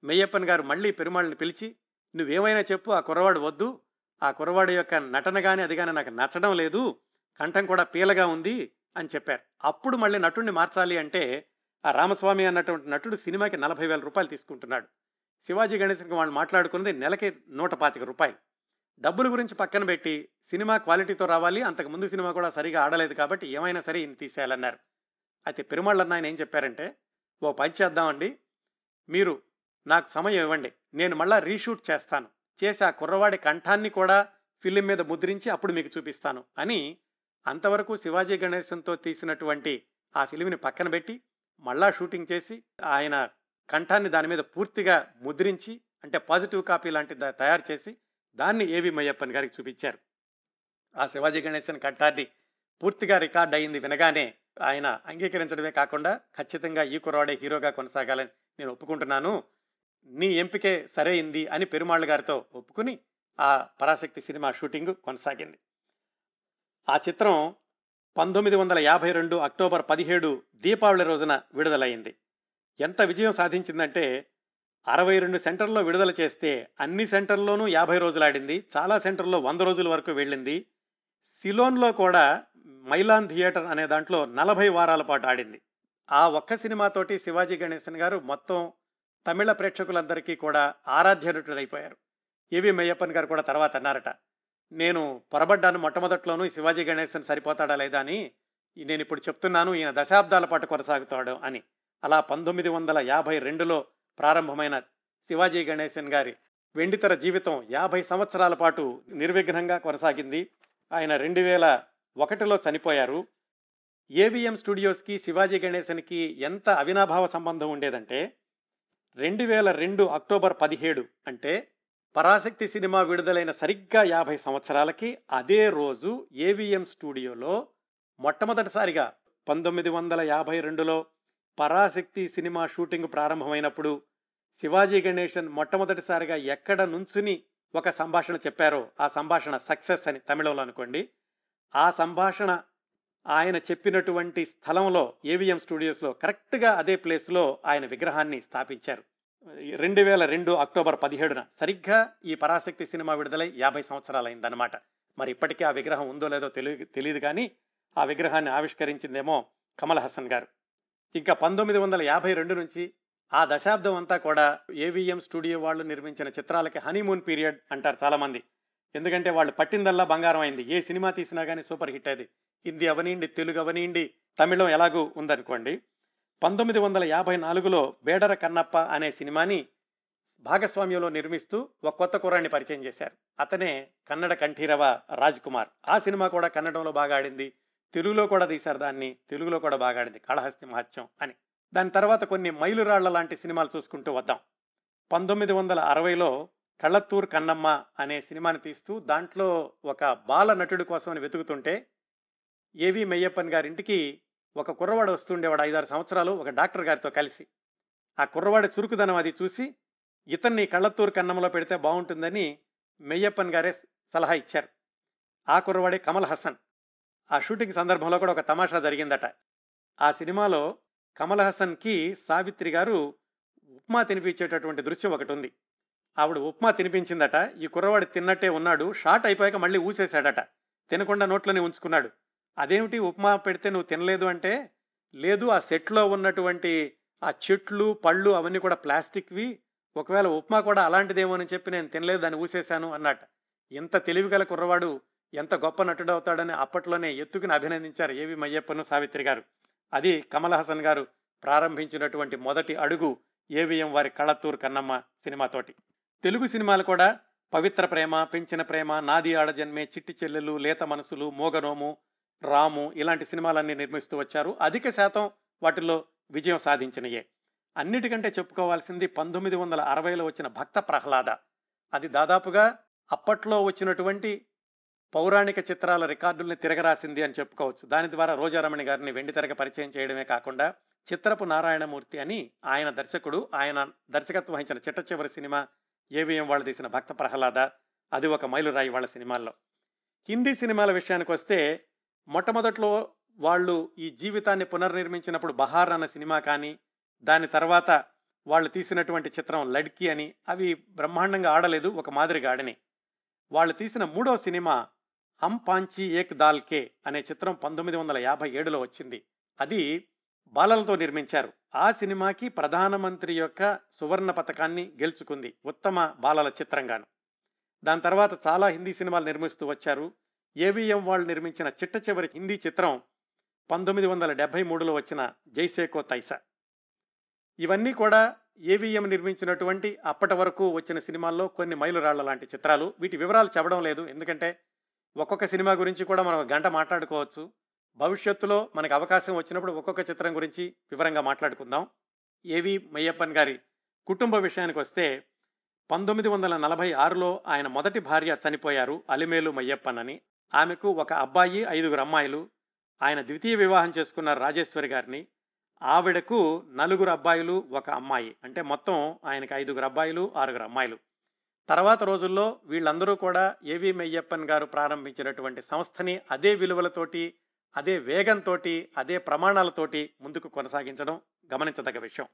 మెయ్యప్పన్ గారు మళ్ళీ పెరుమాళ్ళని పిలిచి నువ్వేమైనా చెప్పు ఆ కుర్రవాడు వద్దు. ఆ కుర్రవాడి యొక్క నటన కానీ అది కానీ నాకు నచ్చడం లేదు. కంఠం కూడా పీలగా ఉంది అని చెప్పారు. అప్పుడు మళ్ళీ నటుడిని మార్చాలి అంటే ఆ రామస్వామి అన్నటువంటి నటుడు సినిమాకి నలభై వేల రూపాయలు తీసుకుంటున్నాడు. శివాజీ గణేశన్కి వాళ్ళు మాట్లాడుకున్నది నెలకి నూట పాతిక రూపాయలు. డబ్బుల గురించి పక్కన పెట్టి సినిమా క్వాలిటీతో రావాలి అంతకు ముందు సినిమా కూడా సరిగా ఆడలేదు కాబట్టి ఏమైనా సరే ఈయన తీసేయాలన్నారు. అయితే పెరుమాళ్ళన్న ఆయన ఏం చెప్పారంటే ఓ పని చేద్దామండి మీరు నాకు సమయం ఇవ్వండి నేను మళ్ళా రీషూట్ చేస్తాను. చేసి ఆ కుర్రవాడి కంఠాన్ని కూడా ఫిలిం మీద ముద్రించి అప్పుడు మీకు చూపిస్తాను అని అంతవరకు శివాజీ గణేశంతో తీసినటువంటి ఆ ఫిలింని పక్కన పెట్టి మళ్ళా షూటింగ్ చేసి ఆయన కంఠాన్ని దాని మీద పూర్తిగా ముద్రించి అంటే పాజిటివ్ కాపీ లాంటిది తయారు చేసి దాన్ని ఏవి మయ్యప్పన్ గారికి చూపించారు. ఆ శివాజీ గణేశన్ కంఠాన్ని పూర్తిగా రికార్డ్ అయింది వినగానే ఆయన అంగీకరించడమే కాకుండా ఖచ్చితంగా ఈ కురవాడే హీరోగా కొనసాగాలని నేను ఒప్పుకుంటున్నాను. నీ ఎంపికే సరైంది అని పెరుమాళ్ళ గారితో ఒప్పుకుని ఆ పరాశక్తి సినిమా షూటింగ్ కొనసాగింది. ఆ చిత్రం పంతొమ్మిది వందల యాభై రెండు అక్టోబర్ పదిహేడు దీపావళి రోజున విడుదలైంది. ఎంత విజయం సాధించిందంటే అరవై రెండు సెంటర్లో విడుదల చేస్తే అన్ని సెంటర్లోనూ యాభై రోజులు ఆడింది చాలా సెంటర్లో వంద రోజుల వరకు వెళ్ళింది. సిలోన్లో కూడా మైలాన్ థియేటర్ అనే దాంట్లో నలభై వారాల పాటు ఆడింది. ఆ ఒక్క సినిమాతోటి శివాజీ గణేశన్ గారు మొత్తం తమిళ ప్రేక్షకులందరికీ కూడా ఆరాధ్య నటుడైపోయారు ఏవి మెయ్యప్పన్ గారు కూడా తర్వాత అన్నారట నేను పొరబడ్డాను మొట్టమొదట్లోనూ శివాజీ గణేశన్ సరిపోతాడా లేదా అని నేను ఇప్పుడు చెప్తున్నాను ఈయన దశాబ్దాల పాటు కొనసాగుతాడు అని. అలా పంతొమ్మిది వందల యాభై రెండులో ప్రారంభమైన శివాజీ గణేశన్ గారి వెండితెర జీవితం యాభై సంవత్సరాల పాటు నిర్విఘ్నంగా కొనసాగింది. ఆయన రెండు వేల ఒకటిలో చనిపోయారు. ఏవిఎం స్టూడియోస్కి శివాజీ గణేశన్కి ఎంత అవినాభావ సంబంధం ఉండేదంటే రెండు వేల రెండు అక్టోబర్ పదిహేడు అంటే పరాశక్తి సినిమా విడుదలైన సరిగ్గా యాభై సంవత్సరాలకి అదే రోజు ఏవిఎం స్టూడియోలో మొట్టమొదటిసారిగా పంతొమ్మిది వందల యాభై రెండులో పరాశక్తి సినిమా షూటింగ్ ప్రారంభమైనప్పుడు శివాజీ గణేశన్ మొట్టమొదటిసారిగా ఎక్కడ నుంచుని ఒక సంభాషణ చెప్పారో ఆ సంభాషణ సక్సెస్ అని తమిళంలో అనుకోండి. ఆ సంభాషణ ఆయన చెప్పినటువంటి స్థలంలో ఏవిఎం స్టూడియోస్లో కరెక్ట్గా అదే ప్లేస్లో ఆయన విగ్రహాన్ని స్థాపించారు. రెండు వేల రెండు అక్టోబర్ పదిహేడున సరిగ్గా ఈ పరాశక్తి సినిమా విడుదలై యాభై సంవత్సరాలైందనమాట మరి ఇప్పటికీ ఆ విగ్రహం ఉందో లేదో తెలియ తెలియదు కానీ ఆ విగ్రహాన్ని ఆవిష్కరించిందేమో కమల్ హసన్ గారు. ఇంకా పంతొమ్మిది వందల యాభై రెండు నుంచి ఆ దశాబ్దం అంతా కూడా ఏవిఎం స్టూడియో వాళ్ళు నిర్మించిన చిత్రాలకి హనీమూన్ పీరియడ్ అంటారు చాలామంది. ఎందుకంటే వాళ్ళు పట్టిందల్లా బంగారం అయింది. ఏ సినిమా తీసినా కానీ సూపర్ హిట్ అది. హిందీ అవనీయండి తెలుగు అవనీయండి తమిళం ఎలాగూ ఉందనుకోండి. పంతొమ్మిది వందల యాభై నాలుగులో బేడర కన్నప్ప అనే సినిమాని భాగస్వామ్యంలో నిర్మిస్తూ ఒక కొత్త కుర్రాన్ని పరిచయం చేశారు. అతనే కన్నడ కంఠీరవ రాజ్ కుమార్. ఆ సినిమా కూడా కన్నడంలో బాగా ఆడింది. తెలుగులో కూడా తీశారు దాన్ని. తెలుగులో కూడా బాగా ఆడింది. కాళహస్తి మహత్యం అని. దాని తర్వాత కొన్ని మైలురాళ్ళ లాంటి సినిమాలు చూసుకుంటూ వద్దాం. పంతొమ్మిది వందల అరవైలో కళ్ళత్తూర్ కన్నమ్మ అనే సినిమాని తీస్తూ దాంట్లో ఒక బాల నటుడి కోసమని వెతుకుతుంటే ఏవి మెయ్యప్పన్ గారింటికి ఒక కుర్రవాడు వస్తుండేవాడు ఐదారు సంవత్సరాలు ఒక డాక్టర్ గారితో కలిసి. ఆ కుర్రవాడి చురుకుదనం అది చూసి ఇతన్ని కళ్ళత్తూరు కన్నంలో పెడితే బాగుంటుందని మెయ్యప్పన్ గారే సలహా ఇచ్చారు. ఆ కుర్రవాడే కమల్ హసన్. ఆ షూటింగ్ సందర్భంలో కూడా ఒక తమాషా జరిగిందట. ఆ సినిమాలో కమల్ హసన్కి సావిత్రి గారు ఉప్మా తినిపించేటటువంటి దృశ్యం ఒకటి ఉంది ఆవిడ ఉప్మా తినిపించిందట. ఈ కుర్రవాడు తిన్నట్టే ఉన్నాడు. షార్ట్ అయిపోయాక మళ్ళీ ఊసేశాడట. తినకుండా నోట్లోనే ఉంచుకున్నాడు. అదేమిటి ఉప్మా పెడితే నువ్వు తినలేదు అంటే? లేదు ఆ సెట్లో ఉన్నటువంటి ఆ చెట్లు పళ్ళు అవన్నీ కూడా ప్లాస్టిక్వి. ఒకవేళ ఉప్మా కూడా అలాంటిదేమో అని చెప్పి నేను తినలేదు దాన్ని ఊసేశాను అన్నట ఇంత తెలివిగల కుర్రవాడు ఎంత గొప్ప నటుడు అవుతాడని అప్పట్లోనే ఎత్తుకుని అభినందించారు ఏవి మయ్యప్పను సావిత్రి గారు. అది కమల్ హాసన్ గారు ప్రారంభించినటువంటి మొదటి అడుగు ఏవిఎం వారి కళత్తూరు కన్నమ్మ సినిమాతోటి తెలుగు సినిమాలు కూడా పవిత్ర ప్రేమ పెంచిన ప్రేమ నాది ఆడజన్మే చిట్టి చెల్లెలు లేత మనసులు మోగనోము రాము ఇలాంటి సినిమాలన్నీ నిర్మిస్తూ వచ్చారు. అధిక శాతం వాటిల్లో విజయం సాధించినయే. అన్నిటికంటే చెప్పుకోవాల్సింది పంతొమ్మిది వందల అరవైలో వచ్చిన భక్త ప్రహ్లాద. అది దాదాపుగా అప్పట్లో వచ్చినటువంటి పౌరాణిక చిత్రాల రికార్డుల్ని తిరగరాసింది అని చెప్పుకోవచ్చు. దాని ద్వారా రోజారమణి గారిని వెండి తెరగ పరిచయం చేయడమే కాకుండా చిత్రపు నారాయణమూర్తి అని ఆయన దర్శకుడు ఆయన దర్శకత్వం వహించిన చిట్ట చివరి సినిమా ఏవిఎం వాళ్ళు తీసిన భక్త ప్రహ్లాద అది ఒక మైలురాయి వాళ్ళ సినిమాల్లో. హిందీ సినిమాల విషయానికి వస్తే మొట్టమొదట్లో వాళ్ళు ఈ జీవితాన్ని పునర్నిర్మించినప్పుడు బహార్ అన్న సినిమా కానీ దాని తర్వాత వాళ్ళు తీసినటువంటి చిత్రం లడ్కి అని అవి బ్రహ్మాండంగా ఆడలేదు ఒక మాదిరిగా ఆడని వాళ్ళు తీసిన మూడో సినిమా హమ్ పాంచి ఏక్ దాల్ కే అనే చిత్రం పంతొమ్మిది వందల యాభై ఏడులో వచ్చింది. అది బాలలతో నిర్మించారు. ఆ సినిమాకి ప్రధానమంత్రి యొక్క సువర్ణ పథకాన్ని గెలుచుకుంది ఉత్తమ బాలల చిత్రంగాను. దాని తర్వాత చాలా హిందీ సినిమాలు నిర్మిస్తూ వచ్చారు. ఏవిఎం వాళ్ళు నిర్మించిన చిట్ట చివరి హిందీ చిత్రం పంతొమ్మిది వందల డెబ్బై మూడులో వచ్చిన జైసేకో తైసా. ఇవన్నీ కూడా ఏవిఎం నిర్మించినటువంటి అప్పటి వరకు వచ్చిన సినిమాల్లో కొన్ని మైలురాళ్ళ లాంటి చిత్రాలు. వీటి వివరాలు చెప్పడం లేదు. ఎందుకంటే ఒక్కొక్క సినిమా గురించి కూడా మనం ఒక గంట మాట్లాడుకోవచ్చు. భవిష్యత్తులో మనకు అవకాశం వచ్చినప్పుడు ఒక్కొక్క చిత్రం గురించి వివరంగా మాట్లాడుకుందాం. ఏవి మయ్యప్పన్ గారి కుటుంబ విషయానికి వస్తే పంతొమ్మిది వందల నలభై ఆరులో ఆయన మొదటి భార్య చనిపోయారు అలిమేలు మయ్యప్పన్ అని. ఆమెకు ఒక అబ్బాయి ఐదుగురు అమ్మాయిలు. ఆయన ద్వితీయ వివాహం చేసుకున్నారు రాజేశ్వరి గారిని. ఆవిడకు నలుగురు అబ్బాయిలు ఒక అమ్మాయి. అంటే మొత్తం ఆయనకు ఐదుగురు అబ్బాయిలు ఆరుగురు అమ్మాయిలు. తర్వాత రోజుల్లో వీళ్ళందరూ కూడా ఏవి మెయ్యప్పన్ గారు ప్రారంభించినటువంటి సంస్థని అదే విలువలతోటి అదే వేగంతో అదే ప్రమాణాలతోటి ముందుకు కొనసాగించడం గమనించదగ్గ విషయం.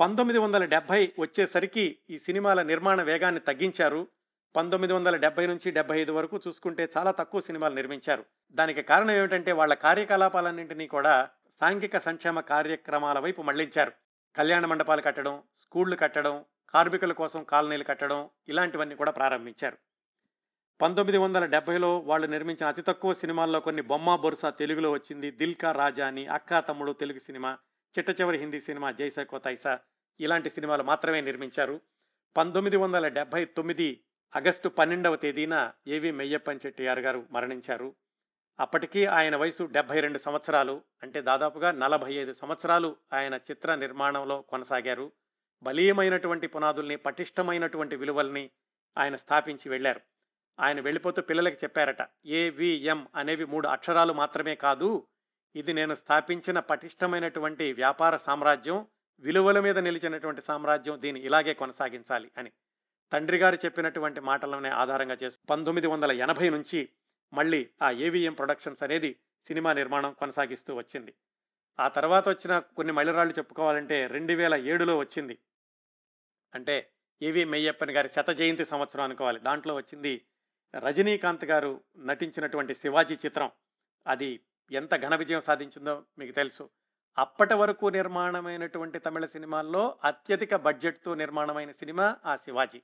పంతొమ్మిది వందల డెబ్భై వచ్చేసరికి ఈ సినిమాల నిర్మాణ వేగాన్ని తగ్గించారు. పంతొమ్మిది వందల డెబ్బై నుంచి డెబ్బై ఐదు వరకు చూసుకుంటే చాలా తక్కువ సినిమాలు నిర్మించారు. దానికి కారణం ఏమిటంటే వాళ్ళ కార్యకలాపాలన్నింటినీ కూడా సాంఘిక సంక్షేమ కార్యక్రమాల వైపు మళ్ళించారు. కళ్యాణ మండపాలు కట్టడం స్కూళ్ళు కట్టడం కార్మికుల కోసం కాలనీలు కట్టడం ఇలాంటివన్నీ కూడా ప్రారంభించారు. పంతొమ్మిది వందల డెబ్బైలో వాళ్ళు నిర్మించిన అతి తక్కువ సినిమాల్లో కొన్ని బొమ్మ బొరుసా తెలుగులో వచ్చింది. దిల్కా రాజా అని అక్కా తమ్ముడు తెలుగు సినిమా చిట్ట చివరి హిందీ సినిమా జైసా కోతైసా ఇలాంటి సినిమాలు మాత్రమే నిర్మించారు. పంతొమ్మిది వందల డెబ్బై తొమ్మిది ఆగస్టు పన్నెండవ తేదీన ఏవి మెయ్యప్పన్ చెట్టియార్ గారు మరణించారు. అప్పటికీ ఆయన వయసు డెబ్బై రెండు సంవత్సరాలు అంటే దాదాపుగా నలభై ఐదు సంవత్సరాలు ఆయన చిత్ర నిర్మాణంలో కొనసాగారు. బలీయమైనటువంటి పునాదుల్ని పటిష్టమైనటువంటి విలువల్ని ఆయన స్థాపించి వెళ్ళారు. ఆయన వెళ్ళిపోతూ పిల్లలకి చెప్పారట ఏవిఎం అనేవి మూడు అక్షరాలు మాత్రమే కాదు ఇది నేను స్థాపించిన పటిష్టమైనటువంటి వ్యాపార సామ్రాజ్యం విలువల మీద నిలిచినటువంటి సామ్రాజ్యం దీన్ని ఇలాగే కొనసాగించాలి అని. తండ్రి గారు చెప్పినటువంటి మాటలనే ఆధారంగా చేసి పంతొమ్మిది వందల ఎనభై నుంచి మళ్ళీ ఆ ఏవిఎం ప్రొడక్షన్స్ అనేది సినిమా నిర్మాణం కొనసాగిస్తూ వచ్చింది. ఆ తర్వాత వచ్చిన కొన్ని మళ్ళరాళ్ళు చెప్పుకోవాలంటే రెండు వేల ఏడులో వచ్చింది. అంటే ఏవి మెయ్యప్పని గారి శత జయంతి సంవత్సరం అనుకోవాలి. దాంట్లో వచ్చింది రజనీకాంత్ గారు నటించినటువంటి శివాజీ చిత్రం. అది ఎంత ఘన విజయం సాధించిందో మీకు తెలుసు. అప్పటి వరకు నిర్మాణమైనటువంటి తమిళ సినిమాల్లో అత్యధిక బడ్జెట్తో నిర్మాణమైన సినిమా ఆ శివాజీ.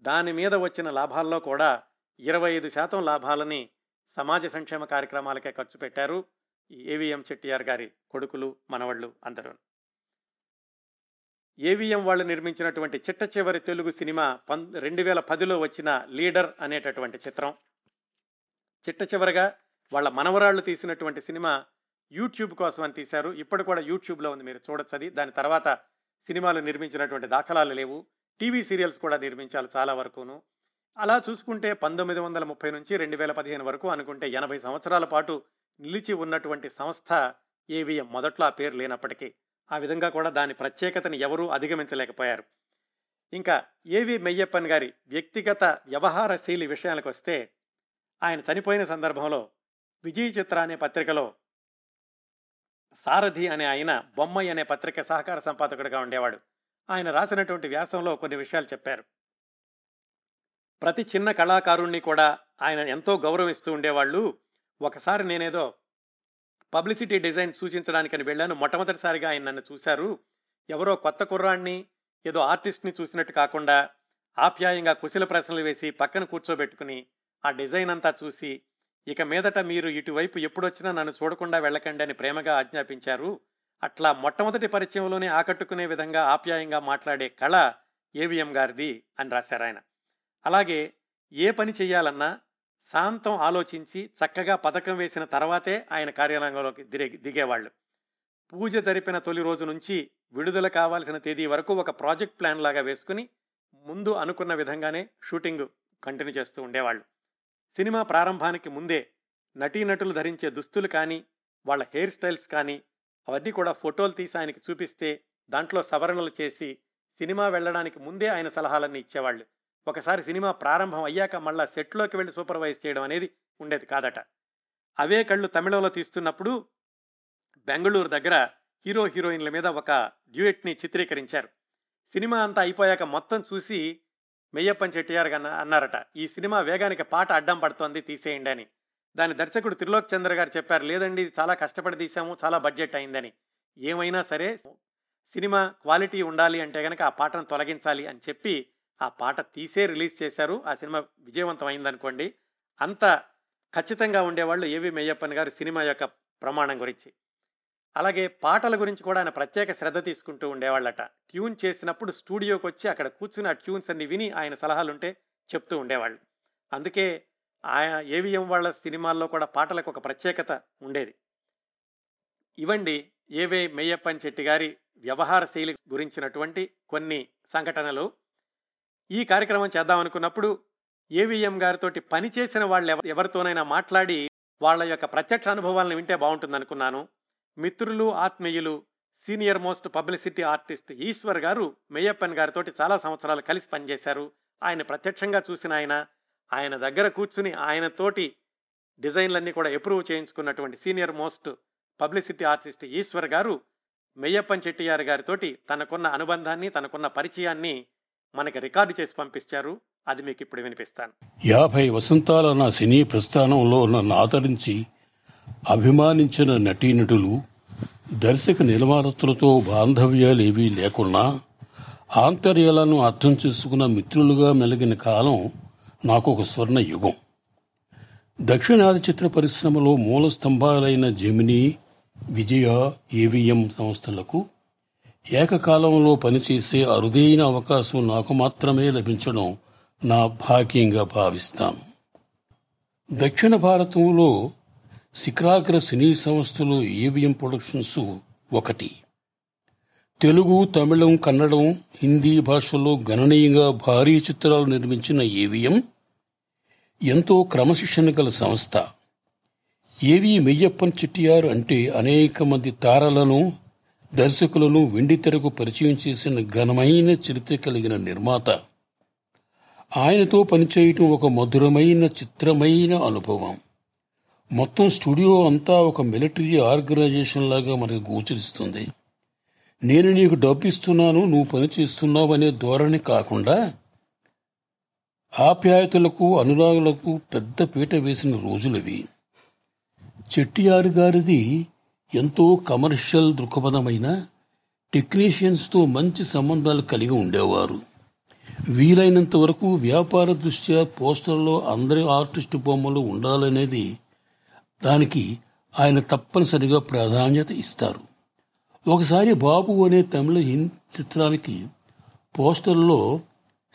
దాని మీద వచ్చిన లాభాల్లో కూడా ఇరవై ఐదు శాతం లాభాలని సమాజ సంక్షేమ కార్యక్రమాలకే ఖర్చు పెట్టారు ఏవిఎం చెట్టియార్ గారి కొడుకులు మనవళ్ళు అందరూ ఏవిఎం వాళ్ళు నిర్మించినటువంటి చిట్ట చివరి తెలుగు సినిమా పం రెండు వేల పదిలో వచ్చిన లీడర్ అనేటటువంటి చిత్రం. చిట్ట చివరగా వాళ్ళ మనవరాళ్ళు తీసినటువంటి సినిమా యూట్యూబ్ కోసం అని తీశారు. ఇప్పుడు కూడా యూట్యూబ్లో ఉంది మీరు చూడొచ్చు అది. దాని తర్వాత సినిమాలు నిర్మించినటువంటి దాఖలాలు లేవు. టీవీ సీరియల్స్ కూడా నిర్మించాలి చాలా వరకును. అలా చూసుకుంటే పంతొమ్మిది వందల ముప్పై నుంచి రెండు వేల పదిహేను వరకు అనుకుంటే ఎనభై సంవత్సరాల పాటు నిలిచి ఉన్నటువంటి సంస్థ ఏవిఎం. మొదట్లో ఆ పేరు లేనప్పటికీ. ఆ విధంగా కూడా దాని ప్రత్యేకతని ఎవరూ అధిగమించలేకపోయారు. ఇంకా ఏవి మెయ్యప్పన్ గారి వ్యక్తిగత వ్యవహారశీలి విషయాలకు వస్తే ఆయన చనిపోయిన సందర్భంలో విజయ్ చిత్ర అనే పత్రికలో సారథి అనే ఆయన బొమ్మయ్య అనే పత్రిక సహకార సంపాదకుడిగా ఉండేవాడు. ఆయన రాసినటువంటి వ్యాసంలో కొన్ని విషయాలు చెప్పారు. ప్రతి చిన్న కళాకారుణ్ణి కూడా ఆయన ఎంతో గౌరవిస్తూ ఉండేవాళ్ళు. ఒకసారి నేనేదో పబ్లిసిటీ డిజైన్ సూచించడానికని వెళ్ళాను. మొట్టమొదటిసారిగా ఆయన నన్ను చూశారు. ఎవరో కొత్త కుర్రాన్ని ఏదో ఆర్టిస్ట్ని చూసినట్టు కాకుండా ఆప్యాయంగా కుశల ప్రశ్నలు వేసి పక్కన కూర్చోబెట్టుకుని ఆ డిజైన్ అంతా చూసి ఇక మీదట మీరు ఇటువైపు ఎప్పుడొచ్చినా నన్ను చూడకుండా వెళ్ళకండి అని ప్రేమగా ఆజ్ఞాపించారు. అట్లా మొట్టమొదటి పరిచయంలోనే ఆకట్టుకునే విధంగా ఆప్యాయంగా మాట్లాడే కళ ఏవిఎం గారిది అని రాశారు ఆయన అలాగే ఏ పని చేయాలన్నా శాంతం ఆలోచించి చక్కగా పథకం వేసిన తర్వాతే ఆయన కార్యాలయంలోకి దిగే దిగేవాళ్ళు. పూజ జరిపిన తొలి రోజు నుంచి విడుదల కావాల్సిన తేదీ వరకు ఒక ప్రాజెక్ట్ ప్లాన్ లాగా వేసుకుని ముందు అనుకున్న విధంగానే షూటింగ్ కంటిన్యూ చేస్తూ ఉండేవాళ్ళు. సినిమా ప్రారంభానికి ముందే నటీనటులు ధరించే దుస్తులు కానీ వాళ్ళ హెయిర్ స్టైల్స్ కానీ అవన్నీ కూడా ఫోటోలు తీసి ఆయనకి చూపిస్తే దాంట్లో సవరణలు చేసి సినిమా వెళ్ళడానికి ముందే ఆయన సలహాలన్నీ ఇచ్చేవాళ్ళు. ఒకసారి సినిమా ప్రారంభం అయ్యాక మళ్ళా సెట్లోకి వెళ్ళి సూపర్వైజ్ చేయడం అనేది ఉండేది కాదట. అవే కళ్ళు తమిళంలో తీస్తున్నప్పుడు బెంగళూరు దగ్గర హీరో హీరోయిన్ల మీద ఒక డ్యూయెట్ని చిత్రీకరించారు. సినిమా అంతా అయిపోయాక మొత్తం చూసి మెయ్యప్పన్ చెట్టియార్ అన్నారట. ఈ సినిమా వేగానికి పాట అడ్డం పడుతోంది తీసేయండి అని. దాని దర్శకుడు త్రిలోక్ చంద్ర గారు చెప్పారు లేదండి చాలా కష్టపడి తీసాము చాలా బడ్జెట్ అయిందని. ఏమైనా సరే సినిమా క్వాలిటీ ఉండాలి అంటే కనుక ఆ పాటను తొలగించాలి అని చెప్పి ఆ పాట తీసే రిలీజ్ చేశారు. ఆ సినిమా విజయవంతం అయిందనుకోండి అంత ఖచ్చితంగా ఉండేవాళ్ళు ఏవి మెయ్యప్పన్ గారు సినిమా యొక్క ప్రమాణం గురించి. అలాగే పాటల గురించి కూడా ఆయన ప్రత్యేక శ్రద్ధ తీసుకుంటూ ఉండేవాళ్ళట. ట్యూన్ చేసినప్పుడు స్టూడియోకి వచ్చి అక్కడ కూర్చుని ఆ ట్యూన్స్ అన్ని విని ఆయన సలహాలుంటే చెప్తూ ఉండేవాళ్ళు. అందుకే ఆయన ఏవిఎం వాళ్ళ సినిమాల్లో కూడా పాటలకు ఒక ప్రత్యేకత ఉండేది. ఇవండి ఏవే మెయ్యప్పన్ చెట్టి గారి వ్యవహార శైలి గురించినటువంటి కొన్ని సంఘటనలు. ఈ కార్యక్రమం చేద్దామనుకున్నప్పుడు ఏవిఎం గారితోటి పనిచేసిన వాళ్ళు ఎవరితోనైనా మాట్లాడి వాళ్ళ యొక్క ప్రత్యక్ష అనుభవాలను వింటే బాగుంటుందనుకున్నాను. మిత్రులు ఆత్మీయులు senior most publicity artist Eshwar garu Meiyappan గారితోటి చాలా సంవత్సరాలు కలిసి పనిచేశారు. ఆయన ప్రత్యక్షంగా చూసిన ఆయన ఆయన దగ్గర కూర్చుని ఆయనతోటి డిజైన్లన్నీ కూడా approve చేయించుకున్నటువంటి senior most publicity artist Eshwar garu Meiyappan Chettiar గారితోటి తనకున్న అనుబంధాన్ని తనకున్న పరిచయాన్ని మనకి రికార్డు చేసి పంపించారు అది మీకు ఇప్పుడు వినిపిస్తాను. యాభై వసంతాల నా సినీ ప్రస్థానంలో నన్ను ఆదరించి అభిమానించిన నటీనటులు దర్శక నిర్మాతలతో బాంధవ్యాలేవీ లేకున్నా ఆంతర్యాలను అర్థం చేసుకున్న మిత్రులుగా మెలిగిన కాలం నాకు ఒక స్వర్ణ యుగం. దక్షిణాది చిత్ర పరిశ్రమలో మూల స్తంభాలైన జెమిని విజయ ఏవిఎం సంస్థలకు ఏకకాలంలో పనిచేసే అరుదైన అవకాశం నాకు మాత్రమే లభించడం నా భాగ్యంగా భావిస్తాను దక్షిణ భారతంలో శిఖరాగ్ర సినీ సంస్థలు ఏవిఎం ప్రొడక్షన్స్ ఒకటి. తెలుగు తమిళం కన్నడం హిందీ భాషల్లో గణనీయంగా భారీ చిత్రాలు నిర్మించిన ఏవిఎం ఎంతో క్రమశిక్షణ గల సంస్థ. ఏవి మెయ్యప్పన్ చెట్టియారు అంటే అనేక మంది తారలను దర్శకులను వెండితెరకు పరిచయం చేసిన ఘనమైన చరిత్ర కలిగిన నిర్మాత. ఆయనతో పనిచేయటం ఒక మధురమైన చిత్రమైన అనుభవం. మొత్తం స్టూడియో అంతా ఒక మిలిటరీ ఆర్గనైజేషన్ లాగా మనకు గోచరిస్తుంది. నేను నీకు డబ్బు ఇస్తున్నాను నువ్వు పని చేస్తున్నావు అనే ధోరణి కాకుండా ఆప్యాయతలకు అనురాగులకు పెద్ద పీట వేసిన రోజులవి. చెట్టియారు గారిది ఎంతో కమర్షియల్ దృక్పథమైన టెక్నీషియన్స్తో మంచి సంబంధాలు కలిగి ఉండేవారు. వీలైనంత వరకు వ్యాపార దృష్ట్యా పోస్టర్లో అందరి ఆర్టిస్టు బొమ్మలు ఉండాలనేది దానికి ఆయన తప్పనిసరిగా ప్రాధాన్యత ఇస్తారు. ఒకసారి బాబు అనే తమిళ హిందీ చిత్రానికి పోస్టర్లో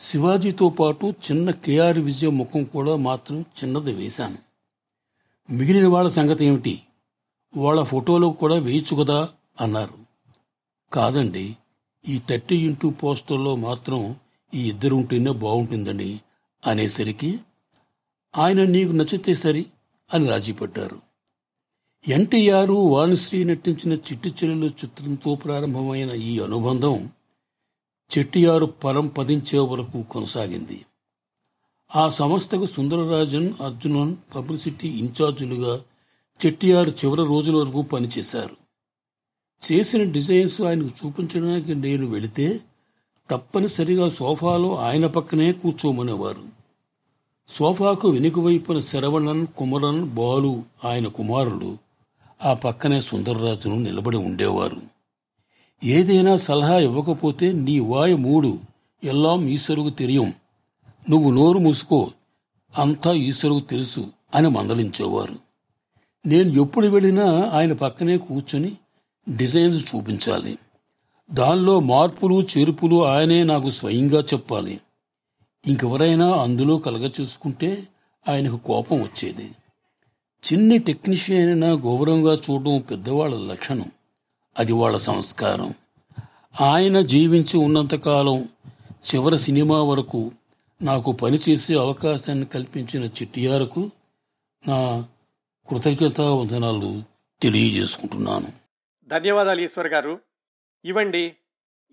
శివాజీతో పాటు చిన్న కేఆర్ విజయ ముఖం కూడా మాత్రం చిన్నది వేశాను. మిగిలిన వాళ్ళ సంగతి ఏమిటి? వాళ్ళ ఫోటోలు కూడా వేయచ్చు కదా అన్నారు. కాదండి ఈ థర్టీ ఇంటూ పోస్టర్లో మాత్రం ఈ ఇద్దరు ఉంటేనే బాగుంటుందని అనేసరికి ఆయన నీకు నచ్చితే సరి అని రాజీపడ్డారు ఎన్టీఆర్ వాణిశ్రీ నటించిన చిట్టి చెల్లెలు చిత్రంతో ప్రారంభమైన ఈ అనుబంధం చెట్టియారు పరం పదించే వరకు కొనసాగింది. ఆ సంస్థకు సుందరరాజన్ అర్జునన్ పబ్లిసిటీ ఇన్ఛార్జీలుగా చెట్టియారు చివరి రోజుల వరకు పనిచేశారు. చేసిన డిజైన్స్ ఆయనకు చూపించడానికి నేను వెళితే తప్పనిసరిగా సోఫాలో ఆయన పక్కనే కూర్చోమనేవారు. సోఫాకు వెనుక వైపున శరవణన్ కుమరన్ బాలు ఆయన కుమారులు ఆ పక్కనే సుందరరాజును నిలబడి ఉండేవారు. ఏదైనా సలహా ఇవ్వకపోతే నీ వాయ మూడు ఎల్లాం ఈశ్వరుకు తెలియం. నువ్వు నోరు మూసుకో అంతా ఈశ్వరుకు తెలుసు అని మందలించేవారు. నేను ఎప్పుడు వెళ్ళినా ఆయన పక్కనే కూర్చొని డిజైన్స్ చూపించాలి. దానిలో మార్పులు చేర్పులు ఆయనే నాకు స్వయంగా చెప్పాలి. ఇంకెవరైనా అందులో కలగ చూసుకుంటే ఆయనకు కోపం వచ్చేది. చిన్ని టెక్నీషియన్ అయినా గౌరవంగా చూడడం పెద్దవాళ్ళ లక్షణం. అది వాళ్ళ సంస్కారం. ఆయన జీవించి ఉన్నంతకాలం చివరి సినిమా వరకు నాకు పనిచేసే అవకాశాన్ని కల్పించిన చిట్టియారకు నా కృతజ్ఞత వందనాలు తెలియజేసుకుంటున్నాను. ధన్యవాదాలు ఈశ్వర్ గారు. ఇవ్వండి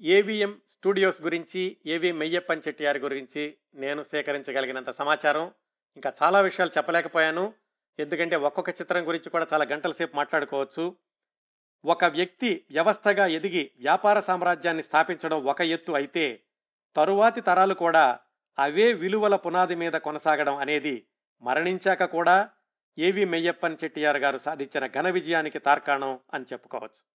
ఏవిఎం స్టూడియోస్ గురించి ఏవి మెయ్యప్పన్ చెట్టియార్ గురించి నేను సేకరించగలిగినంత సమాచారం. ఇంకా చాలా విషయాలు చెప్పలేకపోయాను. ఎందుకంటే ఒక్కొక్క చిత్రం గురించి కూడా చాలా గంటల సేపు మాట్లాడుకోవచ్చు. ఒక వ్యక్తి వ్యవస్థగా ఎదిగి వ్యాపార సామ్రాజ్యాన్ని స్థాపించడం ఒక ఎత్తు అయితే తరువాతి తరాలు కూడా అవే విలువల పునాది మీద కొనసాగడం అనేది మరణించాక కూడా ఏవి మెయ్యప్పన్ చెట్టియార్ గారు సాధించిన ఘన విజయానికి తార్కాణం అని చెప్పుకోవచ్చు.